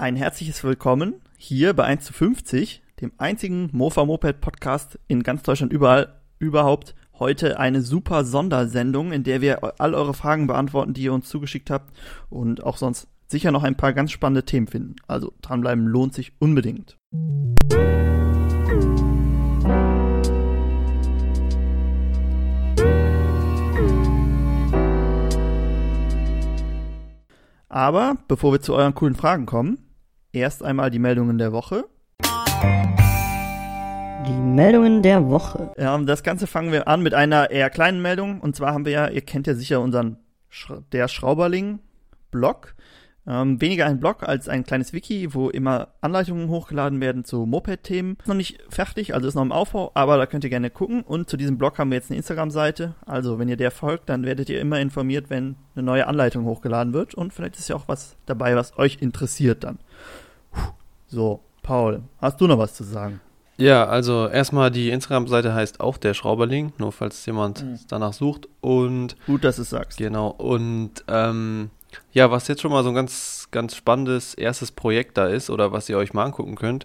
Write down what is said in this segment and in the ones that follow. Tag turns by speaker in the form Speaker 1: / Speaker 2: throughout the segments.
Speaker 1: Ein herzliches Willkommen hier bei 1 zu 50, dem einzigen Mofa Moped Podcast in ganz Deutschland überall überhaupt. Heute eine super Sondersendung, in der wir all eure Fragen beantworten, die ihr uns zugeschickt habt und auch sonst sicher noch ein paar ganz spannende Themen finden. Also dranbleiben lohnt sich unbedingt. Aber bevor wir zu euren coolen Fragen kommen, erst einmal die Meldungen der Woche.
Speaker 2: Die Meldungen der Woche.
Speaker 1: Ähm, das Ganze fangen wir an mit einer eher kleinen Meldung. Und zwar haben wir ja, ihr kennt ja sicher unseren Sch Der Schrauberling-Blog. Ähm, weniger ein Blog als ein kleines Wiki, wo immer Anleitungen hochgeladen werden zu Moped-Themen. Ist noch nicht fertig, also ist noch im Aufbau, aber da könnt ihr gerne gucken. Und zu diesem Blog haben wir jetzt eine Instagram-Seite. Also wenn ihr der folgt, dann werdet ihr immer informiert, wenn eine neue Anleitung hochgeladen wird. Und vielleicht ist ja auch was dabei, was euch interessiert dann. So, Paul, hast du noch was zu sagen?
Speaker 3: Ja, also erstmal die Instagram-Seite heißt auch der Schrauberling, nur falls jemand
Speaker 1: Mhm.
Speaker 3: danach sucht. Und
Speaker 1: Gut, dass du es sagst.
Speaker 3: genau, und ähm, ja, was jetzt schon mal so ein ganz, ganz spannendes erstes Projekt da ist, oder was ihr euch mal angucken könnt,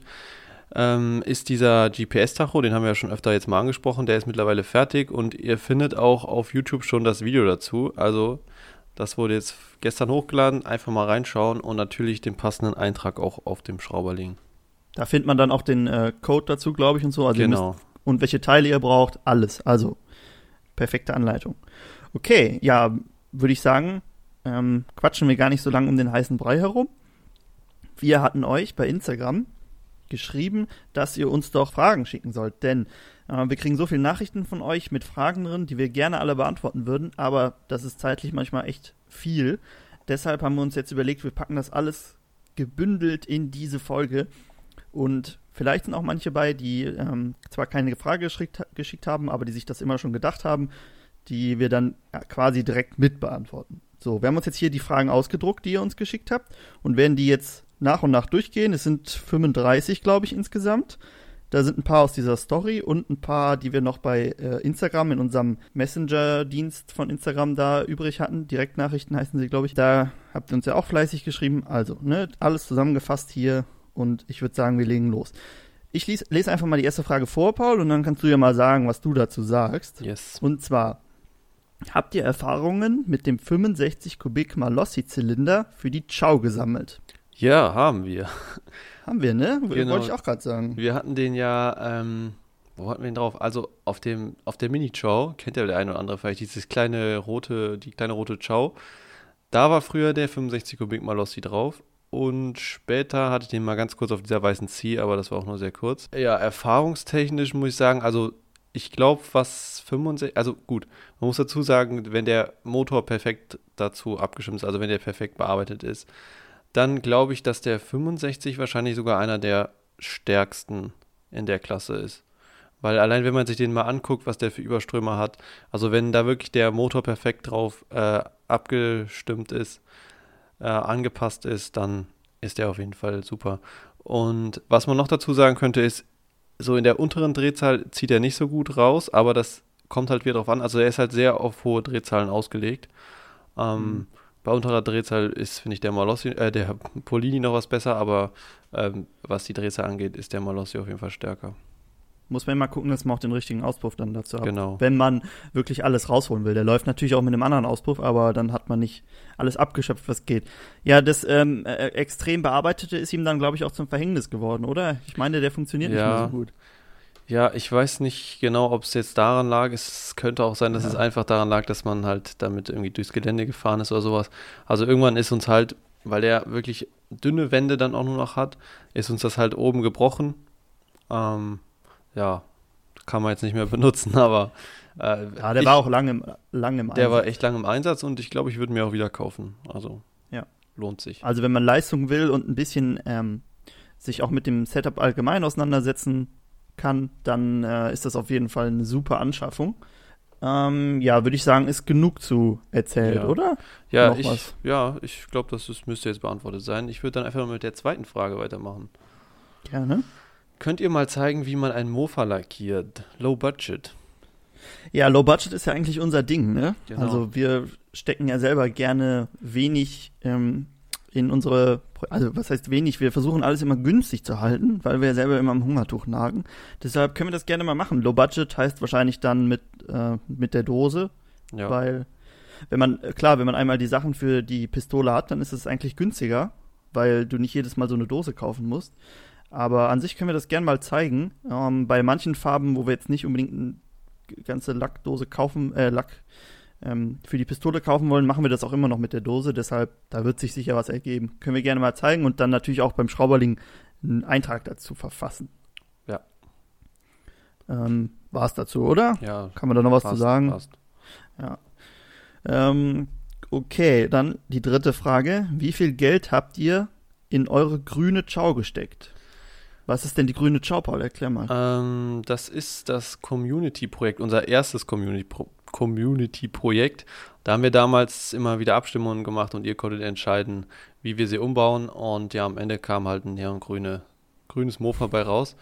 Speaker 3: ähm, ist dieser GPS-Tacho, den haben wir ja schon öfter jetzt mal angesprochen, der ist mittlerweile fertig und ihr findet auch auf YouTube schon das Video dazu. Also, das wurde jetzt gestern hochgeladen, einfach mal reinschauen und natürlich den passenden Eintrag auch auf dem Schrauberling.
Speaker 1: Da findet man dann auch den äh, Code dazu, glaube ich, und so. Also
Speaker 3: Genau.
Speaker 1: müsst, und welche Teile ihr braucht, alles. Also, perfekte Anleitung. Okay, ja, würde ich sagen, ähm, quatschen wir gar nicht so lange um den heißen Brei herum. Wir hatten euch bei Instagram geschrieben, dass ihr uns doch Fragen schicken sollt, denn wir kriegen so viele Nachrichten von euch mit Fragen drin, die wir gerne alle beantworten würden, aber das ist zeitlich manchmal echt viel. Deshalb haben wir uns jetzt überlegt, wir packen das alles gebündelt in diese Folge und vielleicht sind auch manche bei, die ähm, zwar keine Frage geschickt, geschickt haben, aber die sich das immer schon gedacht haben, die wir dann ja, quasi direkt mit beantworten. So, wir haben uns jetzt hier die Fragen ausgedruckt, die ihr uns geschickt habt und werden die jetzt nach und nach durchgehen. Es sind 35, glaube ich, insgesamt. Da sind ein paar aus dieser Story und ein paar, die wir noch bei äh, Instagram in unserem Messenger-Dienst von Instagram da übrig hatten. Direktnachrichten heißen sie, glaube ich. Da habt ihr uns ja auch fleißig geschrieben. Also, ne, alles zusammengefasst hier und ich würde sagen, wir legen los. Ich lies, lese einfach mal die erste Frage vor, Paul, und dann kannst du ja mal sagen, was du dazu sagst.
Speaker 3: Yes.
Speaker 1: Und zwar, habt ihr Erfahrungen mit dem 65 Kubik Malossi-Zylinder für die Chow gesammelt?
Speaker 3: Ja, haben wir.
Speaker 1: Haben wir, ne?
Speaker 3: Genau.
Speaker 1: Wollte ich auch gerade sagen.
Speaker 3: Wir hatten den ja, ähm, wo hatten wir ihn drauf? Also auf dem, auf der Mini-Chow, kennt ja der eine oder andere vielleicht, dieses kleine rote, die kleine rote Chow. Da war früher der 65 Kubik Malossi drauf. Und später hatte ich den mal ganz kurz auf dieser weißen C, aber das war auch nur sehr kurz. Ja, erfahrungstechnisch muss ich sagen, also ich glaube, was 65, also gut, man muss dazu sagen, wenn der Motor perfekt dazu abgestimmt ist, also wenn der perfekt bearbeitet ist, dann glaube ich, dass der 65 wahrscheinlich sogar einer der stärksten in der Klasse ist. Weil allein wenn man sich den mal anguckt, was der für Überströmer hat, also wenn da wirklich der Motor perfekt drauf äh, abgestimmt ist, äh, angepasst ist, dann ist der auf jeden Fall super. Und was man noch dazu sagen könnte, ist, so in der unteren Drehzahl zieht er nicht so gut raus, aber das kommt halt wieder drauf an. Also er ist halt sehr auf hohe Drehzahlen ausgelegt. Ähm,
Speaker 1: Mhm.
Speaker 3: Bei unterer Drehzahl ist, finde ich, der Malossi, äh, der Polini noch was besser, aber ähm, was die Drehzahl angeht, ist der Malossi auf jeden Fall stärker.
Speaker 1: Muss man immer gucken, dass man auch den richtigen Auspuff dann dazu hat.
Speaker 3: Genau.
Speaker 1: Wenn man wirklich alles rausholen will. Der läuft natürlich auch mit einem anderen Auspuff, aber dann hat man nicht alles abgeschöpft, was geht. Ja, das ähm, äh, extrem bearbeitete ist ihm dann, glaube ich, auch zum Verhängnis geworden, oder? Ich meine, der funktioniert nicht
Speaker 3: Ja.
Speaker 1: mehr so gut.
Speaker 3: Ja, ich weiß nicht genau, ob es jetzt daran lag. Es könnte auch sein, dass
Speaker 1: Ja.
Speaker 3: es einfach daran lag, dass man halt damit irgendwie durchs Gelände gefahren ist oder sowas. Also irgendwann ist uns halt, weil der wirklich dünne Wände dann auch nur noch hat, ist uns das halt oben gebrochen. Ähm, ja, kann man jetzt nicht mehr benutzen, aber äh,
Speaker 1: Ja, der
Speaker 3: ich,
Speaker 1: war auch lange im, lange im
Speaker 3: der war
Speaker 1: Einsatz.
Speaker 3: echt lang im Einsatz und ich glaube, ich würde mir auch wieder kaufen. Also
Speaker 1: Ja.
Speaker 3: lohnt sich.
Speaker 1: Also wenn man Leistung will und ein bisschen ähm, sich auch mit dem Setup allgemein auseinandersetzen kann, dann äh, ist das auf jeden Fall eine super Anschaffung. Ähm, ja, würde ich sagen, ist genug zu erzählt,
Speaker 3: Ja.
Speaker 1: oder?
Speaker 3: Ja,
Speaker 1: Noch
Speaker 3: ich,
Speaker 1: was?
Speaker 3: ja, ich glaube, das ist, müsste jetzt beantwortet sein. Ich würde dann einfach mal mit der zweiten Frage weitermachen.
Speaker 1: Gerne.
Speaker 3: Könnt ihr mal zeigen, wie man ein Mofa lackiert? Low Budget.
Speaker 1: Ja, Low Budget ist ja eigentlich unser Ding, ne?
Speaker 3: Genau.
Speaker 1: Also wir stecken ja selber gerne wenig ähm, in unsere, also was heißt wenig, wir versuchen alles immer günstig zu halten, weil wir ja selber immer am Hungertuch nagen. Deshalb können wir das gerne mal machen. Low Budget heißt wahrscheinlich dann mit, äh, mit der Dose,
Speaker 3: Ja.
Speaker 1: weil wenn man, äh, klar, wenn man einmal die Sachen für die Pistole hat, dann ist es eigentlich günstiger, weil du nicht jedes Mal so eine Dose kaufen musst. Aber an sich können wir das gerne mal zeigen. Ähm, bei manchen Farben, wo wir jetzt nicht unbedingt eine ganze Lackdose kaufen, äh, Lack ähm, für die Pistole kaufen wollen, machen wir das auch immer noch mit der Dose. Deshalb, da wird sich sicher was ergeben. Können wir gerne mal zeigen und dann natürlich auch beim Schrauberling einen Eintrag dazu verfassen.
Speaker 3: Ja.
Speaker 1: Ähm, War es dazu, oder?
Speaker 3: ja,
Speaker 1: Kann man da noch was zu sagen?
Speaker 3: passt.
Speaker 1: Ähm, okay, dann die dritte Frage. Wie viel Geld habt ihr in eure grüne Chow gesteckt? Was ist denn die grüne Chow, Paul? Erklär mal.
Speaker 3: Ähm, das ist das Community-Projekt, unser erstes Community-Pro- Community-Projekt. Da haben wir damals immer wieder Abstimmungen gemacht und ihr konntet entscheiden, wie wir sie umbauen. Und ja, am Ende kam halt ein neongrüne, grünes Mofa bei raus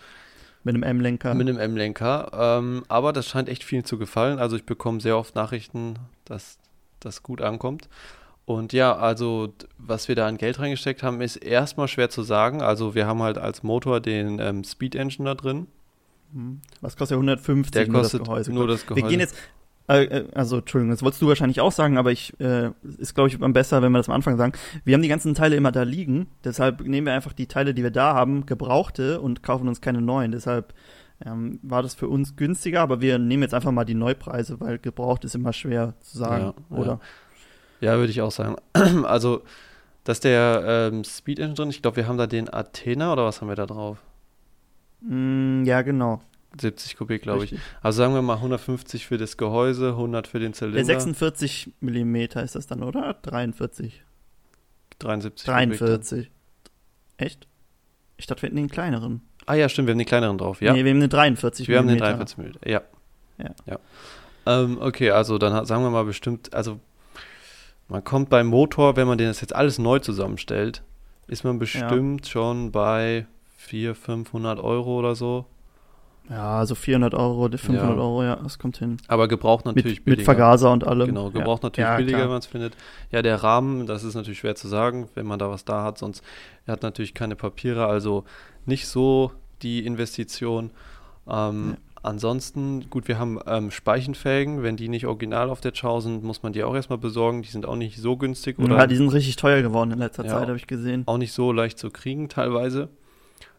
Speaker 1: Mit einem M-Lenker.
Speaker 3: mit einem M-Lenker. Ähm, aber das scheint echt vielen zu gefallen. Also ich bekomme sehr oft Nachrichten, dass das gut ankommt. Und ja, also was wir da an Geld reingesteckt haben, ist erstmal schwer zu sagen. Also wir haben halt als Motor den ähm, Speed Engine da drin.
Speaker 1: Hm. Was kostet ja 150
Speaker 3: Der
Speaker 1: nur
Speaker 3: kostet
Speaker 1: das Gehäuse?
Speaker 3: nur das Gehäuse.
Speaker 1: Wir gehen jetzt, also Entschuldigung, das wolltest du wahrscheinlich auch sagen, aber ich äh, ist glaube ich am besser, wenn wir das am Anfang sagen. Wir haben die ganzen Teile immer da liegen, deshalb nehmen wir einfach die Teile, die wir da haben, gebrauchte und kaufen uns keine neuen. Deshalb ähm, war das für uns günstiger, aber wir nehmen jetzt einfach mal die Neupreise, weil gebraucht ist immer schwer zu sagen,
Speaker 3: Ja,
Speaker 1: oder?
Speaker 3: Ja, würde ich auch sagen. Also, dass der ähm, Speed Engine drin, ich glaube, wir haben da den Athena oder was haben wir da drauf?
Speaker 1: Mm, ja, genau.
Speaker 3: 70 Kubik, glaube ich. Also sagen wir mal 150 für das Gehäuse, 100 für den Zylinder.
Speaker 1: Der 46 Millimeter ist das dann, oder? 43.
Speaker 3: 73 Kubik.
Speaker 1: 43. Echt? Ich dachte, wir hätten den kleineren.
Speaker 3: Ah ja, stimmt, wir haben den kleineren drauf, ja.
Speaker 1: Nee, wir haben eine 43
Speaker 3: wir haben den
Speaker 1: Millimeter.
Speaker 3: 43 Millimeter, ja.
Speaker 1: Ja.
Speaker 3: ja. Ähm, okay, also dann sagen wir mal bestimmt, also man kommt beim Motor, wenn man den das jetzt alles neu zusammenstellt, ist man bestimmt schon bei 400, 500 Euro oder so.
Speaker 1: Ja, also 400 Euro, 500
Speaker 3: Ja.
Speaker 1: Euro, ja, das kommt hin.
Speaker 3: Aber gebraucht natürlich
Speaker 1: Mit,
Speaker 3: billiger.
Speaker 1: mit Vergaser und allem.
Speaker 3: Genau, gebraucht
Speaker 1: ja.
Speaker 3: natürlich
Speaker 1: ja,
Speaker 3: billiger,
Speaker 1: klar.
Speaker 3: wenn man es findet. Ja, der Rahmen, das ist natürlich schwer zu sagen, wenn man da was da hat, sonst er hat natürlich keine Papiere, also nicht so die Investition. Ähm, Ansonsten, gut, wir haben ähm, Speichenfelgen, wenn die nicht original auf der Chow sind, muss man die auch erstmal besorgen. Die sind auch nicht so günstig oder
Speaker 1: Ja, die sind richtig teuer geworden in letzter
Speaker 3: Ja.
Speaker 1: Zeit, habe ich gesehen.
Speaker 3: auch nicht so leicht zu kriegen teilweise.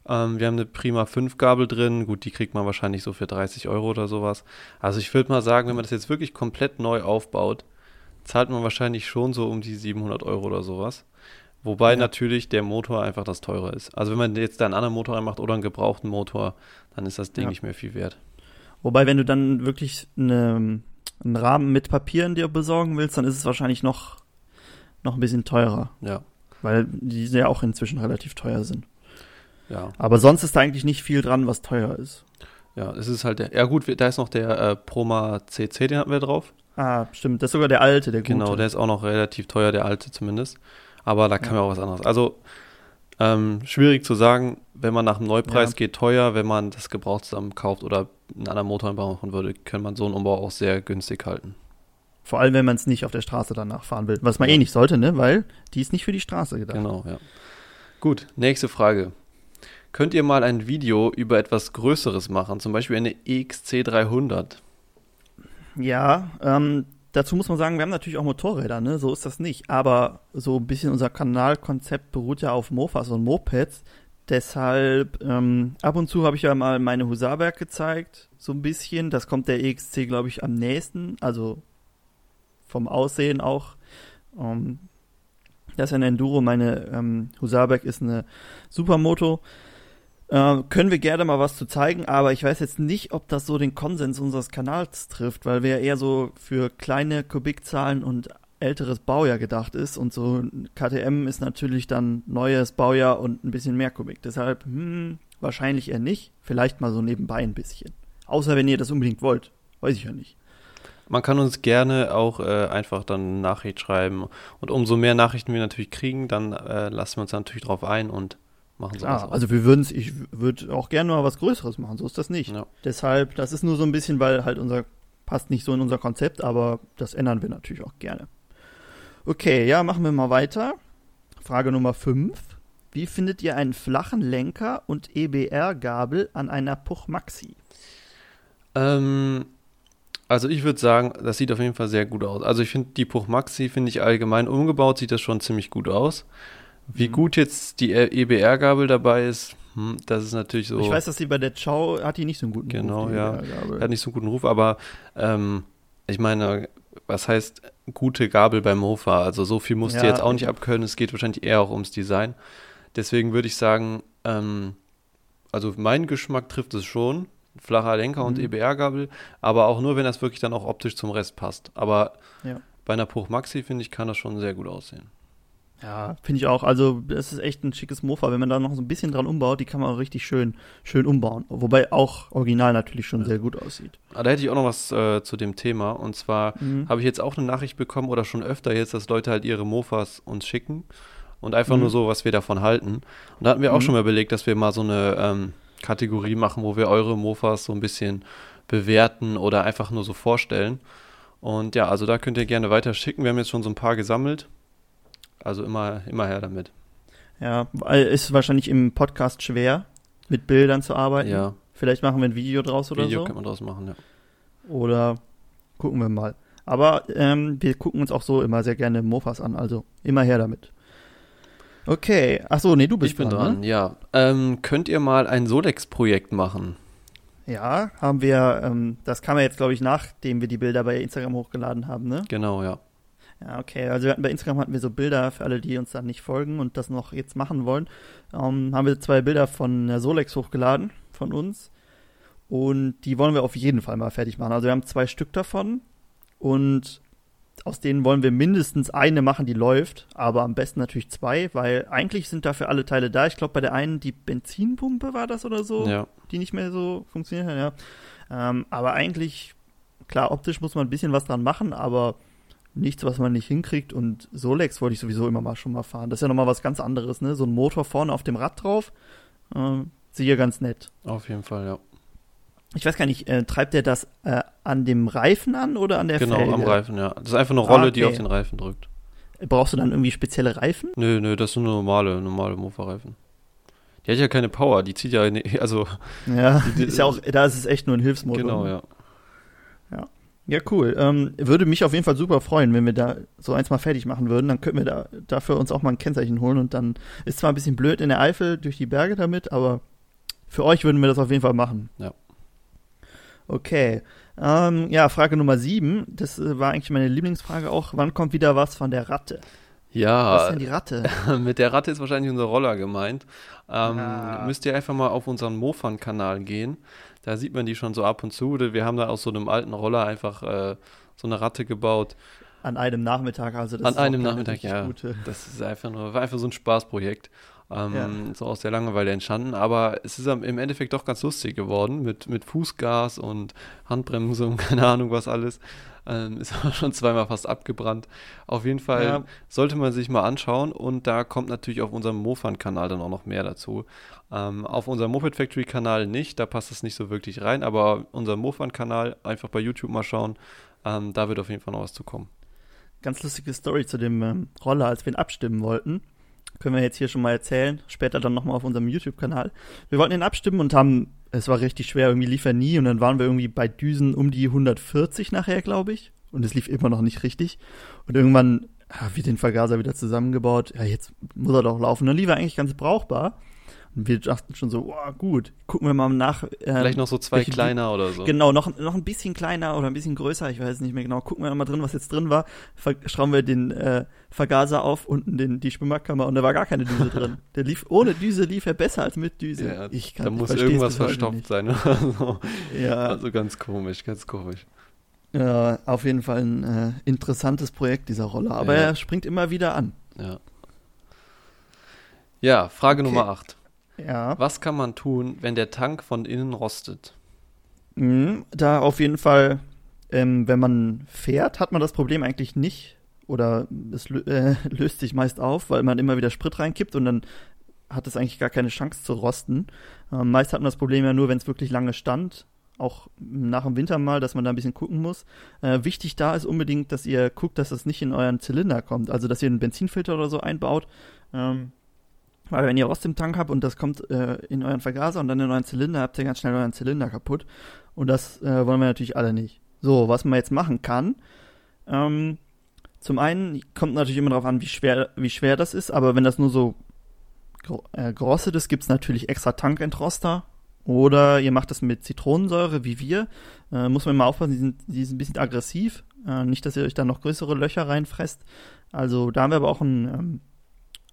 Speaker 3: Ähm, wir haben eine Prima 5 Gabel drin. Gut, die kriegt man wahrscheinlich so für 30 Euro oder sowas. Also ich würde mal sagen, wenn man das jetzt wirklich komplett neu aufbaut, zahlt man wahrscheinlich schon so um die 700 Euro oder sowas. Wobei
Speaker 1: Ja.
Speaker 3: natürlich der Motor einfach das teure ist. Also wenn man jetzt da einen anderen Motor reinmacht oder einen gebrauchten Motor, dann ist das Ding
Speaker 1: Ja.
Speaker 3: nicht mehr viel wert.
Speaker 1: Wobei, wenn du dann wirklich eine, einen Rahmen mit Papieren dir besorgen willst, dann ist es wahrscheinlich noch, noch ein bisschen teurer.
Speaker 3: Ja,
Speaker 1: Weil die ja auch inzwischen relativ teuer sind.
Speaker 3: Ja,
Speaker 1: Aber sonst ist da eigentlich nicht viel dran, was teuer ist.
Speaker 3: ja. Es ist halt der. Ja gut, da ist noch der äh, Proma CC, den hatten wir drauf.
Speaker 1: Ah, stimmt. Das ist sogar der alte, der gute.
Speaker 3: Genau, der ist auch noch relativ teuer, der alte zumindest. Aber da kann
Speaker 1: Ja.
Speaker 3: man auch was anderes. Also ähm, schwierig zu sagen, wenn man nach dem Neupreis
Speaker 1: Ja.
Speaker 3: geht, teuer, wenn man das gebraucht zusammen kauft oder einen anderen Motor machen würde, kann man so einen Umbau auch sehr günstig halten.
Speaker 1: Vor allem, wenn man es nicht auf der Straße danach fahren will. Was man
Speaker 3: Ja.
Speaker 1: eh nicht sollte, ne? Weil die ist nicht für die Straße gedacht.
Speaker 3: Genau, ja. Gut, nächste Frage. Könnt ihr mal ein Video über etwas Größeres machen, zum Beispiel eine EXC 300?
Speaker 1: Ja, ähm, dazu muss man sagen, wir haben natürlich auch Motorräder, ne? So ist das nicht. Aber so ein bisschen unser Kanalkonzept beruht ja auf Mofas und Mopeds. Deshalb, ähm, ab und zu habe ich ja mal meine Husaberg gezeigt, so ein bisschen. Das kommt der EXC, glaube ich, am nächsten. Also vom Aussehen auch. Ähm, das ist ein Enduro. Meine ähm, Husaberg ist eine Supermoto. Äh, können wir gerne mal was zu zeigen, aber ich weiß jetzt nicht, ob das so den Konsens unseres Kanals trifft, weil wir eher so für kleine Kubikzahlen und älteres Baujahr gedacht ist und so KTM ist natürlich dann neues Baujahr und ein bisschen mehr Kubik. Deshalb, hm, wahrscheinlich eher nicht. Vielleicht mal so nebenbei ein bisschen. Außer wenn ihr das unbedingt wollt. Weiß ich ja nicht.
Speaker 3: Man kann uns gerne auch äh, einfach dann eine Nachricht schreiben. Und umso mehr Nachrichten wir natürlich kriegen, dann äh, lassen wir uns natürlich drauf ein und machen sowas
Speaker 1: Ah, also wir würden ich würde auch gerne mal was Größeres machen, so ist das nicht.
Speaker 3: Ja.
Speaker 1: Deshalb, das ist nur so ein bisschen, weil halt unser, passt nicht so in unser Konzept, aber das ändern wir natürlich auch gerne. Okay, ja, machen wir mal weiter. Frage Nummer 5. Wie findet ihr einen flachen Lenker und EBR-Gabel an einer Puch Maxi?
Speaker 3: Ähm, also ich würde sagen, das sieht auf jeden Fall sehr gut aus. Also ich finde die Puch Maxi, finde ich allgemein umgebaut, sieht das schon ziemlich gut aus. Wie
Speaker 1: Mhm.
Speaker 3: gut jetzt die EBR-Gabel dabei ist, hm, das ist natürlich so.
Speaker 1: Ich weiß, dass sie bei der Chow hat die nicht so einen guten
Speaker 3: Genau,
Speaker 1: die
Speaker 3: ja.
Speaker 1: EBR-Gabel.
Speaker 3: hat nicht so einen guten Ruf, aber ähm, ich meine, was heißt gute Gabel beim Mofa? Also so viel musst
Speaker 1: Ja.
Speaker 3: du jetzt auch nicht abkönnen. Es geht wahrscheinlich eher auch ums Design. Deswegen würde ich sagen, ähm, also mein Geschmack trifft es schon. Flacher Lenker und
Speaker 1: Mhm.
Speaker 3: EBR-Gabel, aber auch nur, wenn das wirklich dann auch optisch zum Rest passt. Aber
Speaker 1: Ja.
Speaker 3: bei einer Puch Maxi, finde ich, kann das schon sehr gut aussehen.
Speaker 1: Ja, finde ich auch. Also, das ist echt ein schickes Mofa. Wenn man da noch so ein bisschen dran umbaut, die kann man auch richtig schön, schön umbauen. Wobei auch original natürlich schon
Speaker 3: Ja.
Speaker 1: sehr gut aussieht.
Speaker 3: Aber da hätte ich auch noch was äh, zu dem Thema. Und zwar
Speaker 1: Mhm.
Speaker 3: habe ich jetzt auch eine Nachricht bekommen oder schon öfter jetzt, dass Leute halt ihre Mofas uns schicken und einfach
Speaker 1: Mhm.
Speaker 3: nur so, was wir davon halten. Und da hatten wir auch
Speaker 1: Mhm.
Speaker 3: schon mal überlegt, dass wir mal so eine ähm, Kategorie machen, wo wir eure Mofas so ein bisschen bewerten oder einfach nur so vorstellen. Und ja, also da könnt ihr gerne weiter schicken. Wir haben jetzt schon so ein paar gesammelt. Also immer, immer her damit.
Speaker 1: Ja, ist wahrscheinlich im Podcast schwer, mit Bildern zu arbeiten.
Speaker 3: Ja,
Speaker 1: Vielleicht machen wir ein Video draus oder
Speaker 3: Video
Speaker 1: so.
Speaker 3: kann man draus machen, ja.
Speaker 1: Oder gucken wir mal. Aber ähm, wir gucken uns auch so immer sehr gerne Mofas an. Also immer her damit. Okay. Ach so, nee, du bist
Speaker 3: Ich bin
Speaker 1: dran.
Speaker 3: dran,
Speaker 1: Ne?
Speaker 3: ja. Ähm, könnt ihr mal ein Solex-Projekt machen?
Speaker 1: Ja, haben wir. Ähm, das kam ja jetzt, glaube ich, nachdem wir die Bilder bei Instagram hochgeladen haben, ne?
Speaker 3: Genau, ja.
Speaker 1: Ja, okay. Also wir hatten bei Instagram hatten wir so Bilder für alle, die uns dann nicht folgen und das noch jetzt machen wollen. Ähm, haben wir zwei Bilder von der Solex hochgeladen von uns und die wollen wir auf jeden Fall mal fertig machen. Also wir haben zwei Stück davon und aus denen wollen wir mindestens eine machen, die läuft, aber am besten natürlich zwei, weil eigentlich sind dafür alle Teile da. Ich glaube, bei der einen die Benzinpumpe war das oder so
Speaker 3: Ja,
Speaker 1: die nicht mehr so funktioniert hat, ja. Ähm, aber eigentlich, klar, optisch muss man ein bisschen was dran machen, aber nichts, was man nicht hinkriegt. Und Solex wollte ich sowieso immer mal schon mal fahren. Das ist ja nochmal was ganz anderes, ne? So ein Motor vorne auf dem Rad drauf. Ähm, ja ganz nett.
Speaker 3: auf jeden Fall, ja.
Speaker 1: Ich weiß gar nicht, äh, treibt der das äh, an dem Reifen an oder an der
Speaker 3: Genau,
Speaker 1: Felge?
Speaker 3: am Reifen, ja. Das ist einfach eine Rolle,
Speaker 1: Ah,
Speaker 3: die
Speaker 1: okay.
Speaker 3: auf den Reifen drückt.
Speaker 1: Brauchst du dann irgendwie spezielle Reifen?
Speaker 3: Nö, nö, das sind nur normale, normale Mofa-Reifen. Die hat ja keine Power, die zieht ja, ne, also,
Speaker 1: Ja,
Speaker 3: Die-
Speaker 1: ist ja auch, da ist es echt nur ein Hilfsmotor.
Speaker 3: genau, ja.
Speaker 1: Ja, cool. Ähm, würde mich auf jeden Fall super freuen, wenn wir da so eins mal fertig machen würden. Dann könnten wir da dafür uns auch mal ein Kennzeichen holen und dann ist zwar ein bisschen blöd in der Eifel durch die Berge damit, aber für euch würden wir das auf jeden Fall machen.
Speaker 3: Ja.
Speaker 1: Okay. Ähm, ja, Frage Nummer sieben. Das äh, war eigentlich meine Lieblingsfrage auch. Wann kommt wieder was von der Ratte? Was ist
Speaker 3: Ja,
Speaker 1: denn die Ratte?
Speaker 3: mit der Ratte ist wahrscheinlich unser Roller gemeint. Ähm,
Speaker 1: Ah.
Speaker 3: Müsst ihr einfach mal auf unseren Mofan-Kanal gehen. Da sieht man die schon so ab und zu. Wir haben da aus so einem alten Roller einfach äh, so eine Ratte gebaut.
Speaker 1: An einem Nachmittag, also das
Speaker 3: An
Speaker 1: ist
Speaker 3: einem Nachmittag, ja.
Speaker 1: Gute.
Speaker 3: Das ist einfach nur, war einfach so ein Spaßprojekt. Ähm,
Speaker 1: Ja.
Speaker 3: So aus der Langeweile entstanden. Aber es ist im Endeffekt doch ganz lustig geworden mit, mit Fußgas und Handbremse und keine Ahnung was alles. Ähm, ist aber schon zweimal fast abgebrannt. Auf jeden Fall
Speaker 1: Ja.
Speaker 3: sollte man sich mal anschauen und da kommt natürlich auf unserem Mofan-Kanal dann auch noch mehr dazu. Ähm, auf unserem Moped Factory-Kanal nicht, da passt es nicht so wirklich rein, aber unser Mofan-Kanal einfach bei YouTube mal schauen. Ähm, da wird auf jeden Fall noch was zu kommen.
Speaker 1: Ganz lustige Story zu dem ähm, Roller, als wir ihn abstimmen wollten. Können wir jetzt hier schon mal erzählen. Später dann nochmal auf unserem YouTube-Kanal. Wir wollten ihn abstimmen und haben, es war richtig schwer, irgendwie lief er nie und dann waren wir irgendwie bei Düsen um die 140 nachher, glaube ich. Und es lief immer noch nicht richtig. Und irgendwann ah, wird den Vergaser wieder zusammengebaut. Ja, jetzt muss er doch laufen. Dann lief er eigentlich ganz brauchbar. Und wir dachten schon so, wow, gut, gucken wir mal nach. ähm,
Speaker 3: Vielleicht noch so zwei kleiner oder so.
Speaker 1: Genau, noch, noch ein bisschen kleiner oder ein bisschen größer, ich weiß nicht mehr genau. Gucken wir mal drin, was jetzt drin war. Schrauben wir den äh, Vergaser auf, unten den, die Schwimmerkammer und da war gar keine Düse drin. Der lief, ohne Düse lief er besser als mit Düse.
Speaker 3: Ja,
Speaker 1: ich kann,
Speaker 3: da muss irgendwas verstopft sein oder so.
Speaker 1: nicht. Ja,
Speaker 3: Also ganz komisch, ganz komisch.
Speaker 1: ja, auf jeden Fall ein äh, interessantes Projekt, dieser Roller. Aber
Speaker 3: Ja.
Speaker 1: er springt immer wieder an.
Speaker 3: Ja. Ja, Frage
Speaker 1: Okay.
Speaker 3: Nummer 8.
Speaker 1: Ja.
Speaker 3: Was kann man tun, wenn der Tank von innen rostet?
Speaker 1: Mhm, da auf jeden Fall, ähm, wenn man fährt, hat man das Problem eigentlich nicht. Oder es äh, löst sich meist auf, weil man immer wieder Sprit reinkippt und dann hat es eigentlich gar keine Chance zu rosten. Ähm, meist hat man das Problem ja nur, wenn es wirklich lange stand auch nach dem Winter mal, dass man da ein bisschen gucken muss. Äh, wichtig da ist unbedingt, dass ihr guckt, dass das nicht in euren Zylinder kommt. Also, dass ihr einen Benzinfilter oder so einbaut. Ähm, weil wenn ihr Rost im Tank habt und das kommt äh, in euren Vergaser und dann in euren Zylinder, habt ihr ganz schnell euren Zylinder kaputt. Und das äh, wollen wir natürlich alle nicht. So, was man jetzt machen kann. Ähm, zum einen kommt natürlich immer darauf an, wie schwer, wie schwer das ist, aber wenn das nur so äh, gerostet ist, gibt es natürlich extra Tankentroster. Oder ihr macht das mit Zitronensäure, wie wir. Äh, muss man mal aufpassen, die sind, die sind ein bisschen aggressiv. Äh, nicht, dass ihr euch da noch größere Löcher reinfresst. Also da haben wir aber auch eine ähm,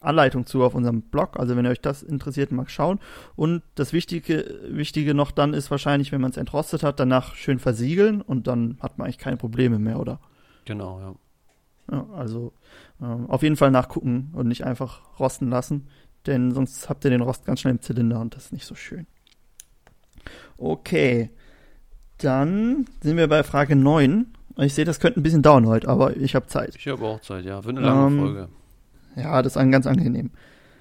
Speaker 1: Anleitung zu auf unserem Blog. Also wenn ihr euch das interessiert, mal schauen. Und das Wichtige, Wichtige noch dann ist wahrscheinlich, wenn man es entrostet hat, danach schön versiegeln und dann hat man eigentlich keine Probleme mehr, oder?
Speaker 3: Genau, ja.
Speaker 1: Ja, also ähm, auf jeden Fall nachgucken und nicht einfach rosten lassen, denn sonst habt ihr den Rost ganz schnell im Zylinder und das ist nicht so schön. Okay, dann sind wir bei Frage 9. Ich sehe, das könnte ein bisschen dauern heute, aber ich habe Zeit.
Speaker 3: Ich habe auch Zeit, ja. Wird eine lange
Speaker 1: Ähm,
Speaker 3: Folge.
Speaker 1: Ja, das ist ganz angenehm.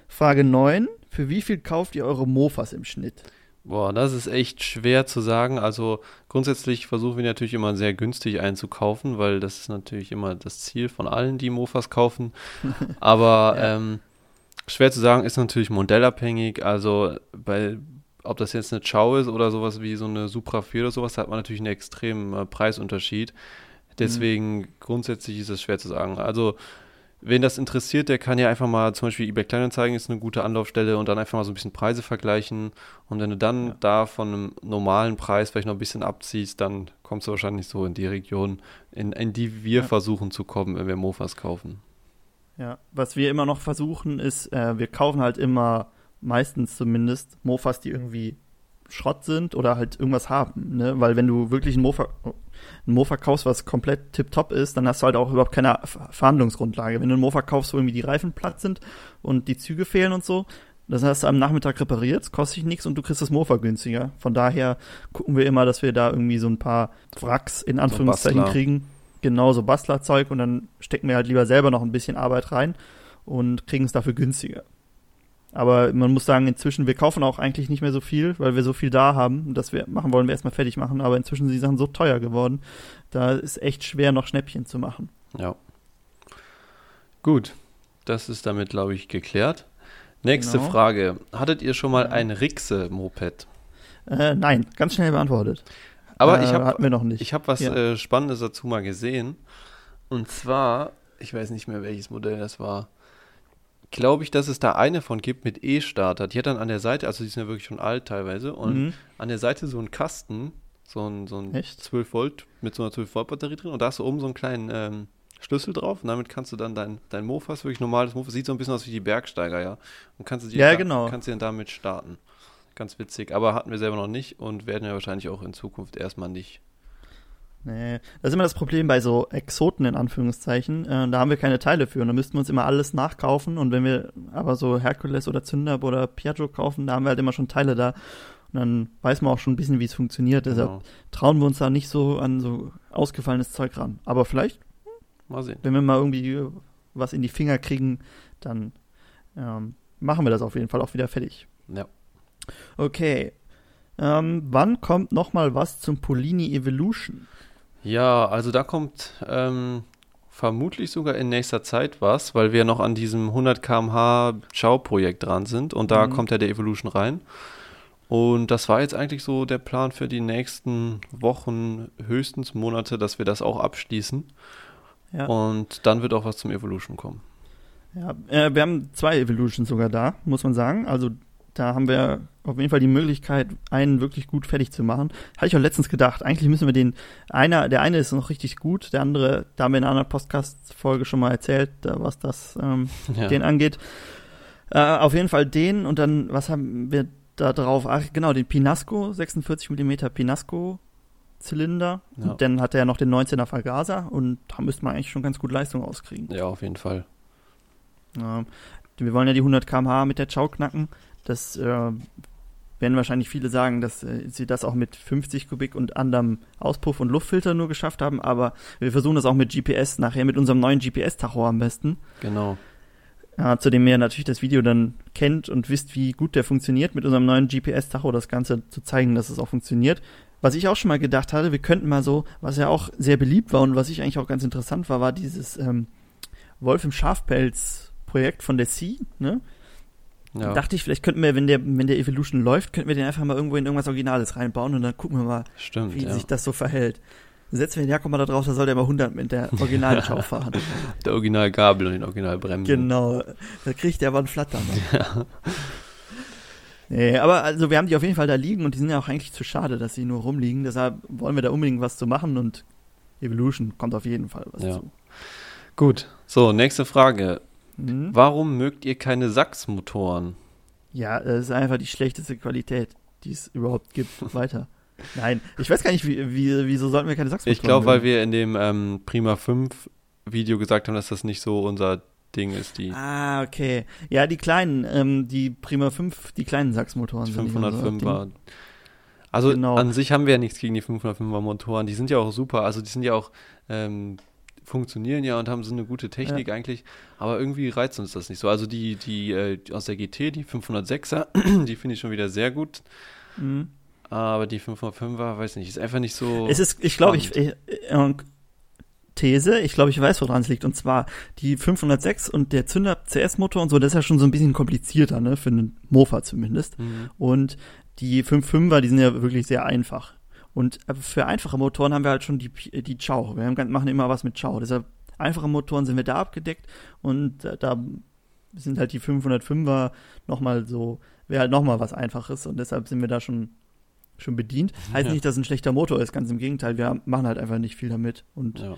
Speaker 1: Frage 9. Für wie viel kauft ihr eure Mofas im Schnitt?
Speaker 3: Boah, das ist echt schwer zu sagen. Also grundsätzlich versuchen wir natürlich immer sehr günstig einzukaufen, weil das ist natürlich immer das Ziel von allen, die Mofas kaufen. Aber
Speaker 1: Ja.
Speaker 3: ähm, schwer zu sagen, ist natürlich modellabhängig. Also bei, ob das jetzt eine Chow ist oder sowas wie so eine Supra 4 oder sowas, da hat man natürlich einen extremen äh, Preisunterschied. Deswegen grundsätzlich ist es schwer zu sagen. Also wen das interessiert, der kann ja einfach mal zum Beispiel eBay Kleinanzeigen ist eine gute Anlaufstelle und dann einfach mal so ein bisschen Preise vergleichen. Und wenn du dann
Speaker 1: Ja.
Speaker 3: da von einem normalen Preis vielleicht noch ein bisschen abziehst, dann kommst du wahrscheinlich so in die Region, in, in die wir
Speaker 1: Ja.
Speaker 3: versuchen zu kommen, wenn wir Mofas kaufen.
Speaker 1: Ja, was wir immer noch versuchen, ist, äh, wir kaufen halt immer, meistens zumindest, Mofas, die irgendwie Schrott sind oder halt irgendwas haben, ne? Weil wenn du wirklich ein Mofa, ein Mofa kaufst, was komplett tipptopp ist, dann hast du halt auch überhaupt keine Ver- Verhandlungsgrundlage. Wenn du ein Mofa kaufst, wo irgendwie die Reifen platt sind und die Züge fehlen und so, das hast du am Nachmittag repariert, kostet dich nichts und du kriegst das Mofa günstiger. Von daher gucken wir immer, dass wir da irgendwie so ein paar Wracks in Anführungszeichen kriegen. Genau, so Bastlerzeug und dann stecken wir halt lieber selber noch ein bisschen Arbeit rein und kriegen es dafür günstiger. Aber man muss sagen, inzwischen, wir kaufen auch eigentlich nicht mehr so viel, weil wir so viel da haben. Das wir machen wollen wir erstmal fertig machen. Aber inzwischen sind die Sachen so teuer geworden, da ist echt schwer, noch Schnäppchen zu machen.
Speaker 3: Ja. Gut, das ist damit, glaube ich, geklärt. Nächste
Speaker 1: Genau.
Speaker 3: Frage. Hattet ihr schon mal ein Rixe-Moped?
Speaker 1: Äh, nein, ganz schnell beantwortet.
Speaker 3: Aber
Speaker 1: äh,
Speaker 3: ich habe. Ich habe was
Speaker 1: Ja.
Speaker 3: äh, Spannendes dazu mal gesehen. Und zwar, ich weiß nicht mehr, welches Modell das war. Glaube ich, dass es da eine von gibt mit E-Starter. Die hat dann an der Seite, also die sind ja wirklich schon alt teilweise, und
Speaker 1: Mhm.
Speaker 3: an der Seite so ein Kasten, so ein, so ein
Speaker 1: Echt?
Speaker 3: 12 Volt mit so einer 12 Volt Batterie drin und da hast du oben so einen kleinen ähm, Schlüssel drauf und damit kannst du dann dein, dein Mofas, wirklich normales Mofas, sieht so ein bisschen aus wie die Bergsteiger, ja. Und kannst du dir
Speaker 1: Ja,
Speaker 3: da,
Speaker 1: genau.
Speaker 3: kannst du dann damit starten. Ganz witzig, aber hatten wir selber noch nicht und werden wir wahrscheinlich auch in Zukunft erstmal nicht.
Speaker 1: Nee, das ist immer das Problem bei so Exoten in Anführungszeichen. Äh, da haben wir keine Teile für und da müssten wir uns immer alles nachkaufen. Und wenn wir aber so Hercules oder Zündab oder Piaggio kaufen, da haben wir halt immer schon Teile da. Und dann weiß man auch schon ein bisschen, wie es funktioniert. Deshalb
Speaker 3: Genau.
Speaker 1: trauen wir uns da nicht so an so ausgefallenes Zeug ran. Aber vielleicht,
Speaker 3: Mal sehen.
Speaker 1: wenn wir mal irgendwie was in die Finger kriegen, dann ähm, machen wir das auf jeden Fall auch wieder fertig.
Speaker 3: Ja.
Speaker 1: Okay. Ähm, wann kommt noch mal was zum Polini Evolution?
Speaker 3: Ja, also da kommt ähm, vermutlich sogar in nächster Zeit was, weil wir noch an diesem 100 km/h Ciao-Projekt dran sind und da
Speaker 1: Mhm.
Speaker 3: kommt ja der Evolution rein. Und das war jetzt eigentlich so der Plan für die nächsten Wochen, höchstens Monate, dass wir das auch abschließen.
Speaker 1: Ja.
Speaker 3: Und dann wird auch was zum Evolution kommen.
Speaker 1: Ja, äh, wir haben zwei Evolutions sogar da, muss man sagen. Also da haben wir auf jeden Fall die Möglichkeit, einen wirklich gut fertig zu machen. Hatte ich auch letztens gedacht. Eigentlich müssen wir den, einer, der eine ist noch richtig gut, der andere, da haben wir in einer anderen Podcast-Folge schon mal erzählt, da, was das, ähm,
Speaker 3: Ja.
Speaker 1: den angeht. Äh, auf jeden Fall den und dann, was haben wir da drauf? Ach, genau, den Pinasco, 46 mm Pinasco Zylinder.
Speaker 3: Ja.
Speaker 1: Dann hat er noch den 19er Vergaser und da müsste man eigentlich schon ganz gut Leistung auskriegen.
Speaker 3: ja, auf jeden Fall.
Speaker 1: Ja, wir wollen ja die 100 km/h mit der Chow knacken. Das äh, werden wahrscheinlich viele sagen, dass äh, sie das auch mit 50 Kubik und anderem Auspuff und Luftfilter nur geschafft haben. Aber wir versuchen das auch mit GPS, nachher mit unserem neuen GPS-Tacho am besten.
Speaker 3: Genau.
Speaker 1: Ja, zu dem ihr natürlich das Video dann kennt und wisst, wie gut der funktioniert, mit unserem neuen GPS-Tacho das Ganze zu zeigen, dass es auch funktioniert. Was ich auch schon mal gedacht hatte, wir könnten mal so, was ja auch sehr beliebt war und was ich eigentlich auch ganz interessant war, war dieses ähm, Wolf im Schafpelz-Projekt von der Sea, ne?
Speaker 3: Ja,
Speaker 1: Dachte ich, vielleicht könnten wir, wenn der, wenn der Evolution läuft, könnten wir den einfach mal irgendwo in irgendwas Originales reinbauen und dann gucken wir mal,
Speaker 3: stimmt.
Speaker 1: wie
Speaker 3: Ja.
Speaker 1: sich das so verhält. Setzen wir den Jakob mal da drauf, da soll der mal 100 mit der originalen Schau fahren.
Speaker 3: Der Originalgabel und den Originalbremsen.
Speaker 1: Genau, da kriegt der aber einen Flattern. Nee, aber also wir haben die auf jeden Fall da liegen und die sind ja auch eigentlich zu schade, dass sie nur rumliegen. Deshalb wollen wir da unbedingt was zu machen und Evolution kommt auf jeden Fall was
Speaker 3: Ja.
Speaker 1: zu.
Speaker 3: Gut, so, nächste Frage.
Speaker 1: Mhm.
Speaker 3: Warum mögt ihr keine Sachs-Motoren?
Speaker 1: Ja, das ist einfach die schlechteste Qualität, die es überhaupt gibt. Weiter. Nein, ich weiß gar nicht, wie, wie, wieso sollten wir keine Sachsen
Speaker 3: Ich glaube, weil wir in dem ähm, Prima 5 Video gesagt haben, dass das nicht so unser Ding ist, die
Speaker 1: Ah, okay. Ja, die kleinen, ähm, die Prima 5, die kleinen Sachsmotoren unser
Speaker 3: 505er.
Speaker 1: Ding.
Speaker 3: Also
Speaker 1: Genau.
Speaker 3: an sich haben wir ja nichts gegen die 505er Motoren. Die sind ja auch super. Also die sind ja auch, ähm, funktionieren ja und haben so eine gute Technik eigentlich. Aber irgendwie reizt uns das nicht so. Also die, die äh, aus der GT, die 506er, die finde ich schon wieder sehr gut.
Speaker 1: Mhm.
Speaker 3: Aber die 505er, weiß nicht, ist einfach nicht so.
Speaker 1: Es ist, ich glaube, ich, äh, äh, These, ich glaube, ich weiß, woran es liegt. Und zwar die 506 und der Zünder CS-Motor und so, das ist ja schon so ein bisschen komplizierter, ne, für einen Mofa zumindest.
Speaker 3: Mhm.
Speaker 1: Und die 5.5er, die sind ja wirklich sehr einfach. Und äh, für einfache Motoren haben wir halt schon die, Pi- die Chow. Wir haben, machen immer was mit Chow. Deshalb, einfache Motoren sind wir da abgedeckt und äh, da sind halt die 505er nochmal so, wäre halt nochmal was Einfaches und deshalb sind wir da schon, schon bedient. Heißt
Speaker 3: Ja.
Speaker 1: nicht, dass es ein schlechter Motor ist, ganz im Gegenteil. Wir machen halt einfach nicht viel damit und
Speaker 3: Ja,